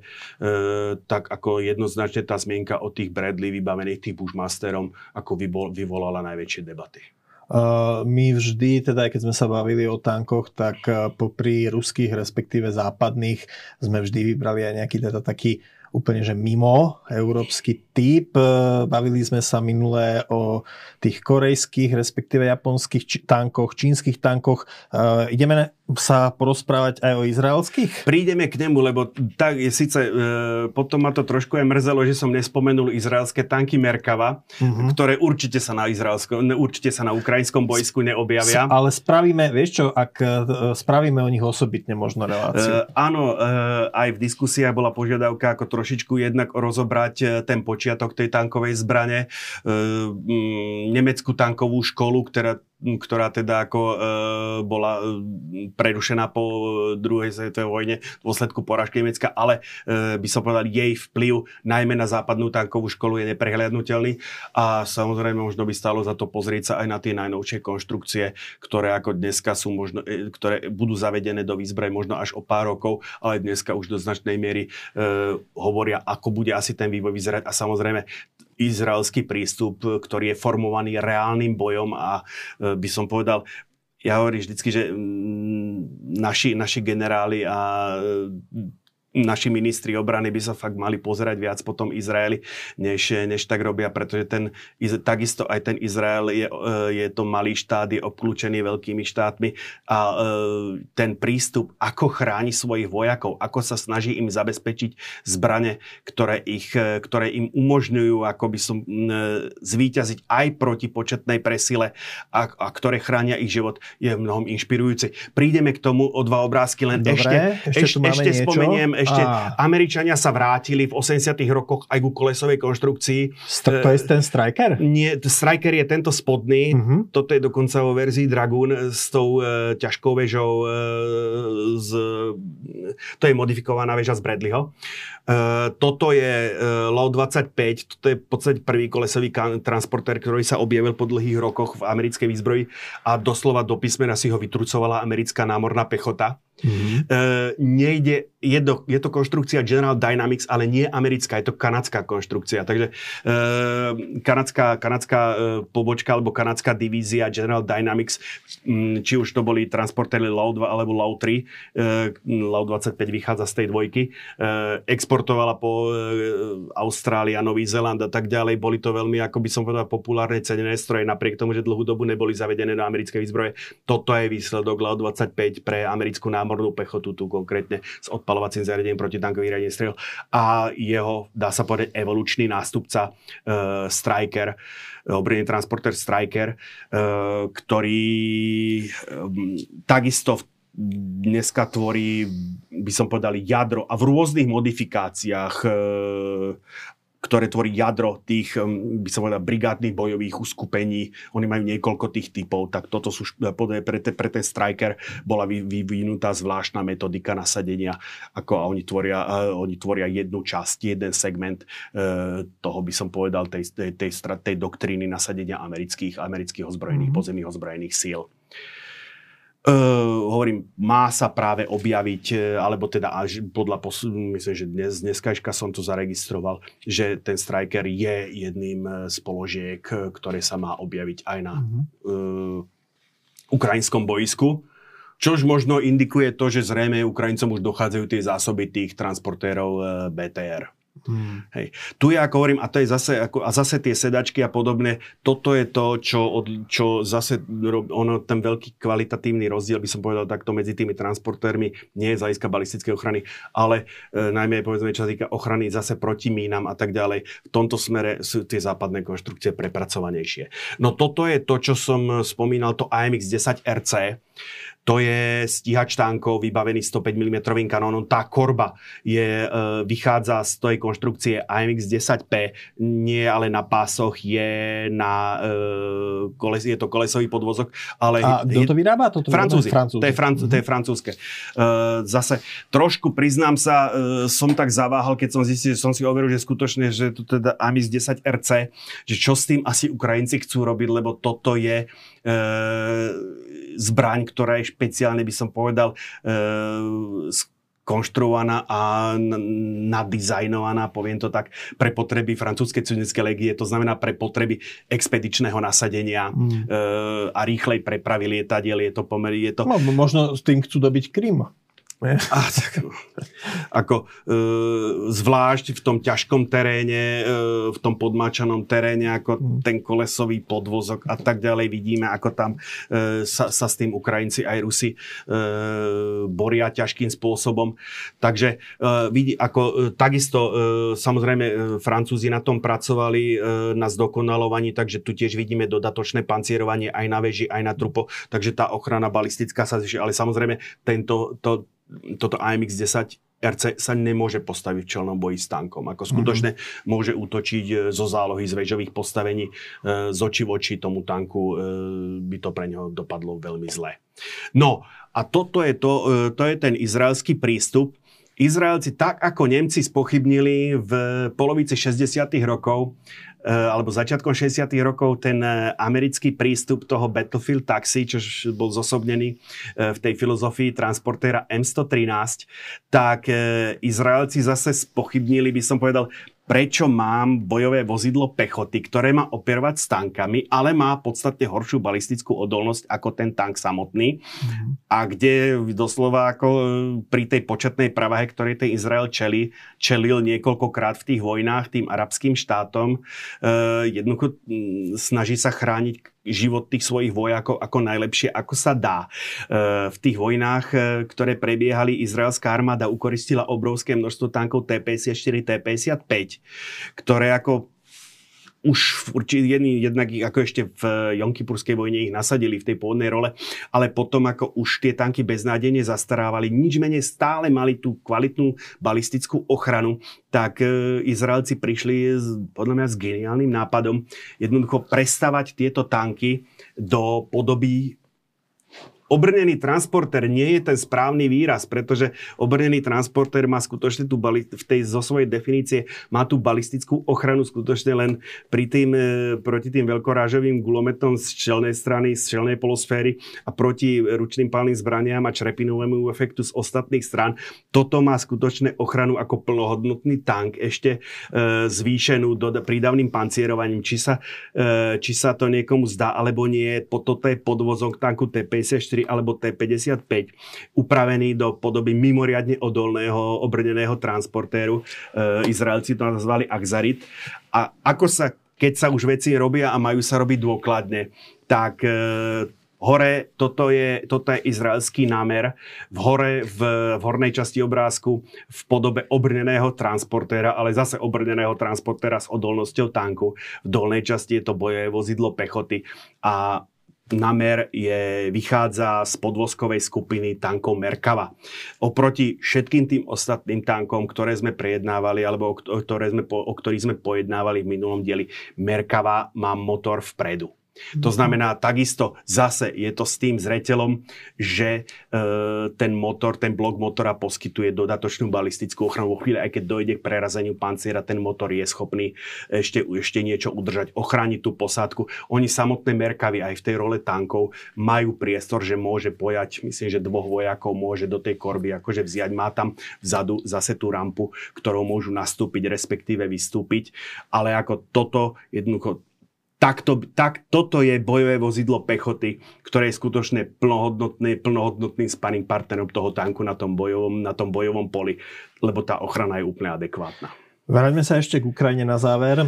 tak ako jednoznačne tá zmienka o tých Bradley vybavených tých Bushmasterom, ako vyvol, vyvolala najväčšie debaty. Uh, my vždy, teda aj keď sme sa bavili o tankoch, tak uh, popri ruských, respektíve západných, sme vždy vybrali aj nejaký teda taký úplne že mimo európsky typ. E, bavili sme sa minulé o tých korejských, respektíve japonských či- tankoch, čínskych tankoch. Uh, ideme sa porozprávať aj o izraelských? Prídeme k nemu, lebo tak je síce, e, potom ma to trošku aj mrzelo, že som nespomenul izraelské tanky Merkava, uh-huh. ktoré určite sa na izraelskom, určite sa na ukrajinskom bojsku neobjavia. Ale spravíme, vieš čo, ak e, spravíme o nich osobitne možno reláciu. E, áno, e, aj v diskusiách bola požiadavka ako trošičku jednak rozobrať e, ten počiatok tej tankovej zbrane, e, nemeckú tankovú školu, ktorá ktorá teda ako e, bola e, prerušená po druhej svetovej vojne v dôsledku porážky Nemecka, ale e, by som povedal, jej vplyv najmä na západnú tankovú školu je neprehľadnutelný a samozrejme možno by stalo za to pozrieť sa aj na tie najnovšie konštrukcie, ktoré ako dneska sú možno, e, ktoré budú zavedené do výzbroj možno až o pár rokov, ale dneska už do značnej miery e, hovoria, ako bude asi ten vývoj vyzerať a samozrejme izraelský prístup, ktorý je formovaný reálnym bojom a e, by som povedal, ja hovorím vždycky, že mm, naši, naši generáli a naši ministri obrany by sa fakt mali pozerať viac po tom Izraeli, než, než tak robia, pretože ten, takisto aj ten Izrael je, e, je to malý štát, je obklúčený veľkými štátmi a e, ten prístup, ako chráni svojich vojakov, ako sa snaží im zabezpečiť zbrane, ktoré, ich, e, ktoré im umožňujú ako by som zvíťaziť aj proti početnej presile a, a ktoré chránia ich život, je mnohom inšpirujúci. Prídeme k tomu o dva obrázky, len Dobre, ešte, ešte, ešte, ešte spomeniem, ešte a... Američania sa vrátili v 80 rokoch aj ku kolesovej konštrukcii. St- to je ten Striker? Nie, Striker je tento spodný. Uh-huh. Toto je dokonca vo verzii Dragoon s tou e, ťažkou vežou. E, z, to je modifikovaná väža z Bradleyho. Uh, toto je uh, Low 25, toto je v podstate prvý kolesový kan- transporter, ktorý sa objavil po dlhých rokoch v americkej výzbroji a doslova do písmena si ho vytrucovala americká námorná pechota. Mm-hmm. Nejde, je, do, je to konštrukcia General Dynamics, ale nie americká, je to kanadská konštrukcia. Takže uh, kanadská, kanadská uh, pobočka alebo kanadská divízia General Dynamics, či už to boli transportéry LAU 2 alebo LAU 3, uh, LAU 25 vychádza z tej dvojky, exportovala po Austrália, Nový Zeland a tak ďalej. Boli to veľmi, ako by som povedal, populárne cenené stroje, napriek tomu, že dlhú dobu neboli zavedené do americkej výzbroje. Toto je výsledok LAU 25 pre americkú námornú námornú pechotu, tu konkrétne s odpalovacím zariadením proti tankovým riadení strel a jeho, dá sa povedať, evolučný nástupca uh, Striker, obrinný transporter Striker, uh, ktorý um, takisto v dneska tvorí, by som povedal, jadro a v rôznych modifikáciách ktoré tvorí jadro tých, by som povedal, brigádnych bojových uskupení. Oni majú niekoľko tých typov, tak toto sú, pre, te, pre ten striker bola vyvinutá zvláštna metodika nasadenia, ako a oni tvoria, uh, oni tvoria jednu časť, jeden segment uh, toho, by som povedal, tej, tej, tej, tej doktríny nasadenia amerických, amerických ozbrojených, mm-hmm. pozemných ozbrojených síl. Uh, hovorím, má sa práve objaviť, e, alebo teda až podľa, pos- myslím, že dnes, dneskajška som to zaregistroval, že ten striker je jedným e, z položiek, ktoré sa má objaviť aj na mm-hmm. uh, ukrajinskom boisku. Čož možno indikuje to, že zrejme Ukrajincom už dochádzajú tie zásoby tých transportérov BTR. Hmm. Hej. Tu ja hovorím, a to je zase, ako, a zase tie sedačky a podobne, toto je to, čo, od, čo zase ono, ten veľký kvalitatívny rozdiel, by som povedal takto medzi tými transportérmi, nie je z balistickej ochrany, ale e, najmä povedzme, čo sa týka ochrany zase proti mínam a tak ďalej. V tomto smere sú tie západné konštrukcie prepracovanejšie. No toto je to, čo som spomínal, to AMX-10 RC to je stíhač tánkov vybavený 105 mm kanónom. Tá korba je, e, vychádza z tej konštrukcie AMX-10P, nie ale na pásoch, je na e, koles, je to kolesový podvozok. Ale A kto to vyrába? Toto Francúzi. Francúzi. To je, fran, to je mhm. francúzske. E, zase trošku priznám sa, som tak zaváhal, keď som zistil, že som si overil, že skutočne, že to teda AMX-10 RC, že čo s tým asi Ukrajinci chcú robiť, lebo toto je zbraň, ktorá je špeciálne, by som povedal, e, konštruovaná a nadizajnovaná, poviem to tak, pre potreby francúzskej cudzineckej legie, to znamená pre potreby expedičného nasadenia mm. e, a rýchlej prepravy lietadiel. Je to pomery, je to... No, možno s tým chcú dobiť Krym. A, tak, ako e, zvlášť v tom ťažkom teréne, e, v tom podmáčanom teréne, ako mm. ten kolesový podvozok a tak ďalej vidíme, ako tam e, sa, sa s tým Ukrajinci aj Rusi e, boria ťažkým spôsobom. Takže e, vidí, ako e, takisto e, samozrejme e, Francúzi na tom pracovali e, na zdokonalovaní, takže tu tiež vidíme dodatočné pancierovanie aj na veži, aj na trupo, takže tá ochrana balistická sa zvyšuje, ale samozrejme tento, to, toto AMX-10 RC sa nemôže postaviť v čelnom boji s tankom. Ako skutočne mm-hmm. môže útočiť e, zo zálohy z väžových postavení e, z oči v oči tomu tanku, e, by to pre neho dopadlo veľmi zle. No a toto je, to, to je ten izraelský prístup. Izraelci tak ako Nemci spochybnili v polovici 60. rokov alebo začiatkom 60. rokov ten eh, americký prístup toho Battlefield Taxi, čo bol zosobnený eh, v tej filozofii transportéra M113, tak Izraelci zase spochybnili, by som povedal, prečo mám bojové vozidlo pechoty, ktoré má operovať s tankami, ale má podstatne horšiu balistickú odolnosť ako ten tank samotný. Mm-hmm. A kde doslova ako e, pri tej početnej pravahe, ktorej ten Izrael čeli, čelil niekoľkokrát v tých vojnách tým arabským štátom, eh, jednoducho snaží sa chrániť život tých svojich vojakov ako najlepšie, ako sa dá. E, v tých vojnách, e, ktoré prebiehali, izraelská armáda ukoristila obrovské množstvo tankov T-54, T-55, ktoré ako už určite jedný, jednak ako ešte v Jonkipurskej vojne ich nasadili v tej pôvodnej role, ale potom ako už tie tanky beznádejne zastarávali, nič menej stále mali tú kvalitnú balistickú ochranu, tak e, Izraelci prišli s, podľa mňa s geniálnym nápadom jednoducho prestavať tieto tanky do podoby Obrnený transporter nie je ten správny výraz, pretože obrnený transporter má skutočne tú bali- v tej zo svojej definície má tú balistickú ochranu skutočne len pri tým, e, proti tým veľkorážovým gulometom z čelnej strany, z čelnej polosféry a proti ručným palným zbraniam a črepinovému efektu z ostatných strán. Toto má skutočne ochranu ako plnohodnotný tank, ešte e, zvýšenú do, prídavným pancierovaním. Či sa, e, či sa to niekomu zdá, alebo nie, po, toto je podvozok tanku T-54 alebo T55 upravený do podoby mimoriadne odolného obrneného transportéru. E, Izraelci to nazvali Axarit. A ako sa, keď sa už veci robia a majú sa robiť dôkladne, tak e, Hore, toto je, toto je izraelský námer. V hore, v, v hornej časti obrázku v podobe obrneného transportéra, ale zase obrneného transportéra s odolnosťou tanku. V dolnej časti je to bojové vozidlo pechoty a Namer je, vychádza z podvozkovej skupiny tankov Merkava. Oproti všetkým tým ostatným tankom, ktoré sme prejednávali, alebo o, ktoré sme, o ktorých sme pojednávali v minulom dieli, Merkava má motor vpredu. To znamená, takisto zase je to s tým zretelom, že e, ten motor, ten blok motora poskytuje dodatočnú balistickú ochranu. Vo chvíli, aj keď dojde k prerazeniu panciera, ten motor je schopný ešte, ešte niečo udržať, ochrániť tú posádku. Oni samotné merkavy aj v tej role tankov majú priestor, že môže pojať, myslím, že dvoch vojakov môže do tej korby akože vziať. Má tam vzadu zase tú rampu, ktorou môžu nastúpiť, respektíve vystúpiť. Ale ako toto jednoducho tak, to, tak toto je bojové vozidlo pechoty, ktoré je skutočne plnohodnotný, plnohodnotným spanning partnerom toho tanku na tom, bojovom, na tom bojovom poli, lebo tá ochrana je úplne adekvátna. Vráťme sa ešte k Ukrajine na záver.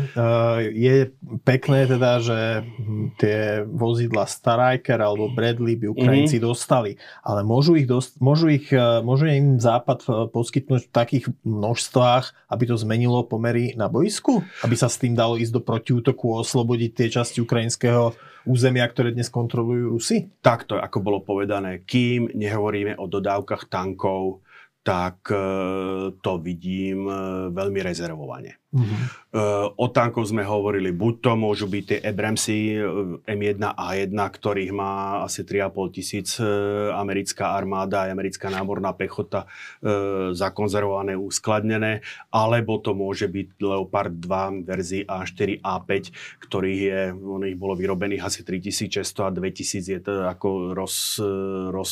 Je pekné teda, že tie vozidla Starajker alebo Bradley by Ukrajinci mm-hmm. dostali, ale môžu ich, dost, môžu ich môžu im Západ poskytnúť v takých množstvách, aby to zmenilo pomery na boisku? Aby sa s tým dalo ísť do protiútoku, oslobodiť tie časti ukrajinského územia, ktoré dnes kontrolujú Rusy? Takto, ako bolo povedané, kým nehovoríme o dodávkach tankov, tak e, to vidím e, veľmi rezervovane. Mm-hmm. O tankov sme hovorili, buď to môžu byť tie Abramsy M1A1, ktorých má asi 3,5 tisíc americká armáda a americká námorná pechota zakonzervované, uskladnené, alebo to môže byť Leopard 2 verzii A4, A5, ktorých je, ich bolo vyrobených asi 3600 a 2000 je to ako roz, roz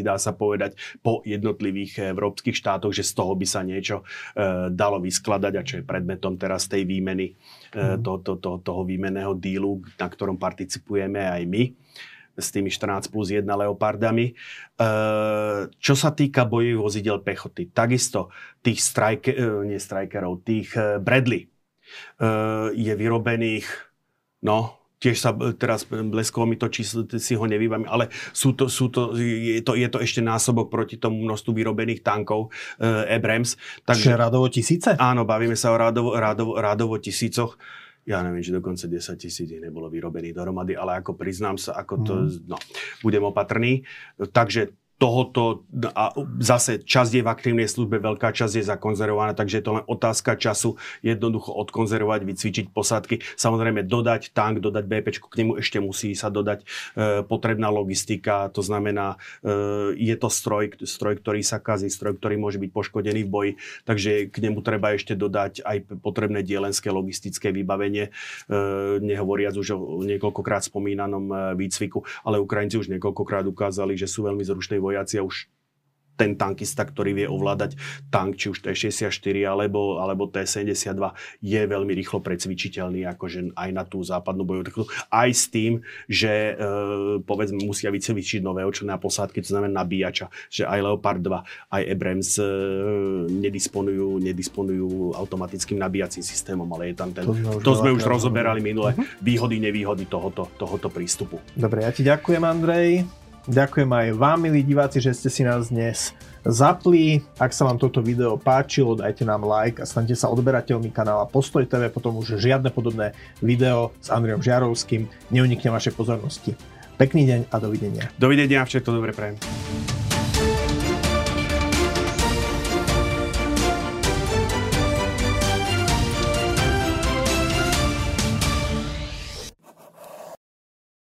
dá sa povedať, po jednotlivých európskych štátoch, že z toho by sa niečo dalo vyskladať a čo je predmetom teraz tej výmeny, e, to, to, to, toho výmenného dílu, na ktorom participujeme aj my s tými 14 plus 1 Leopardami. E, čo sa týka bojových vozidel pechoty, takisto tých strajke, e, nie strajkerov, tých Bradley je vyrobených no, tiež sa teraz bleskovo mi to číslo, si ho nevývam, ale sú to, sú to, je, to, je to ešte násobok proti tomu množstvu vyrobených tankov e, Abrams. Takže, Čiže rádovo tisíce? Áno, bavíme sa o rádovo, rádovo, rádovo tisícoch ja neviem, že dokonca 10 tisíc nebolo vyrobených dohromady, ale ako priznám sa, ako to, mm. no, budem opatrný. Takže tohoto, a zase časť je v aktívnej službe, veľká časť je zakonzervovaná, takže je to len otázka času jednoducho odkonzervovať, vycvičiť posádky. Samozrejme dodať tank, dodať BP, k nemu ešte musí sa dodať e, potrebná logistika, to znamená, e, je to stroj, stroj, ktorý sa kazí, stroj, ktorý môže byť poškodený v boji, takže k nemu treba ešte dodať aj potrebné dielenské logistické vybavenie, e, nehovoriac už o niekoľkokrát spomínanom e, výcviku, ale Ukrajinci už niekoľkokrát ukázali, že sú veľmi zručnej vojaci a už ten tankista, ktorý vie ovládať tank, či už T-64 alebo, alebo T-72, je veľmi rýchlo precvičiteľný akože aj na tú západnú bojovú techniku. Aj s tým, že e, povedzme musia vycvičiť nové očné posádky, to znamená nabíjača, že aj Leopard 2, aj Abrams e, nedisponujú, nedisponujú automatickým nabíjacím systémom, ale je tam ten... To to sme už rozoberali minule. Uh-huh. Výhody, nevýhody tohoto, tohoto prístupu. Dobre, ja ti ďakujem, Andrej. Ďakujem aj vám, milí diváci, že ste si nás dnes zapli. Ak sa vám toto video páčilo, dajte nám like a stante sa odberateľmi kanála Postoj TV, potom už žiadne podobné video s Andrejom Žiarovským neunikne vašej pozornosti. Pekný deň a dovidenia. Dovidenia, všetko dobre prajem.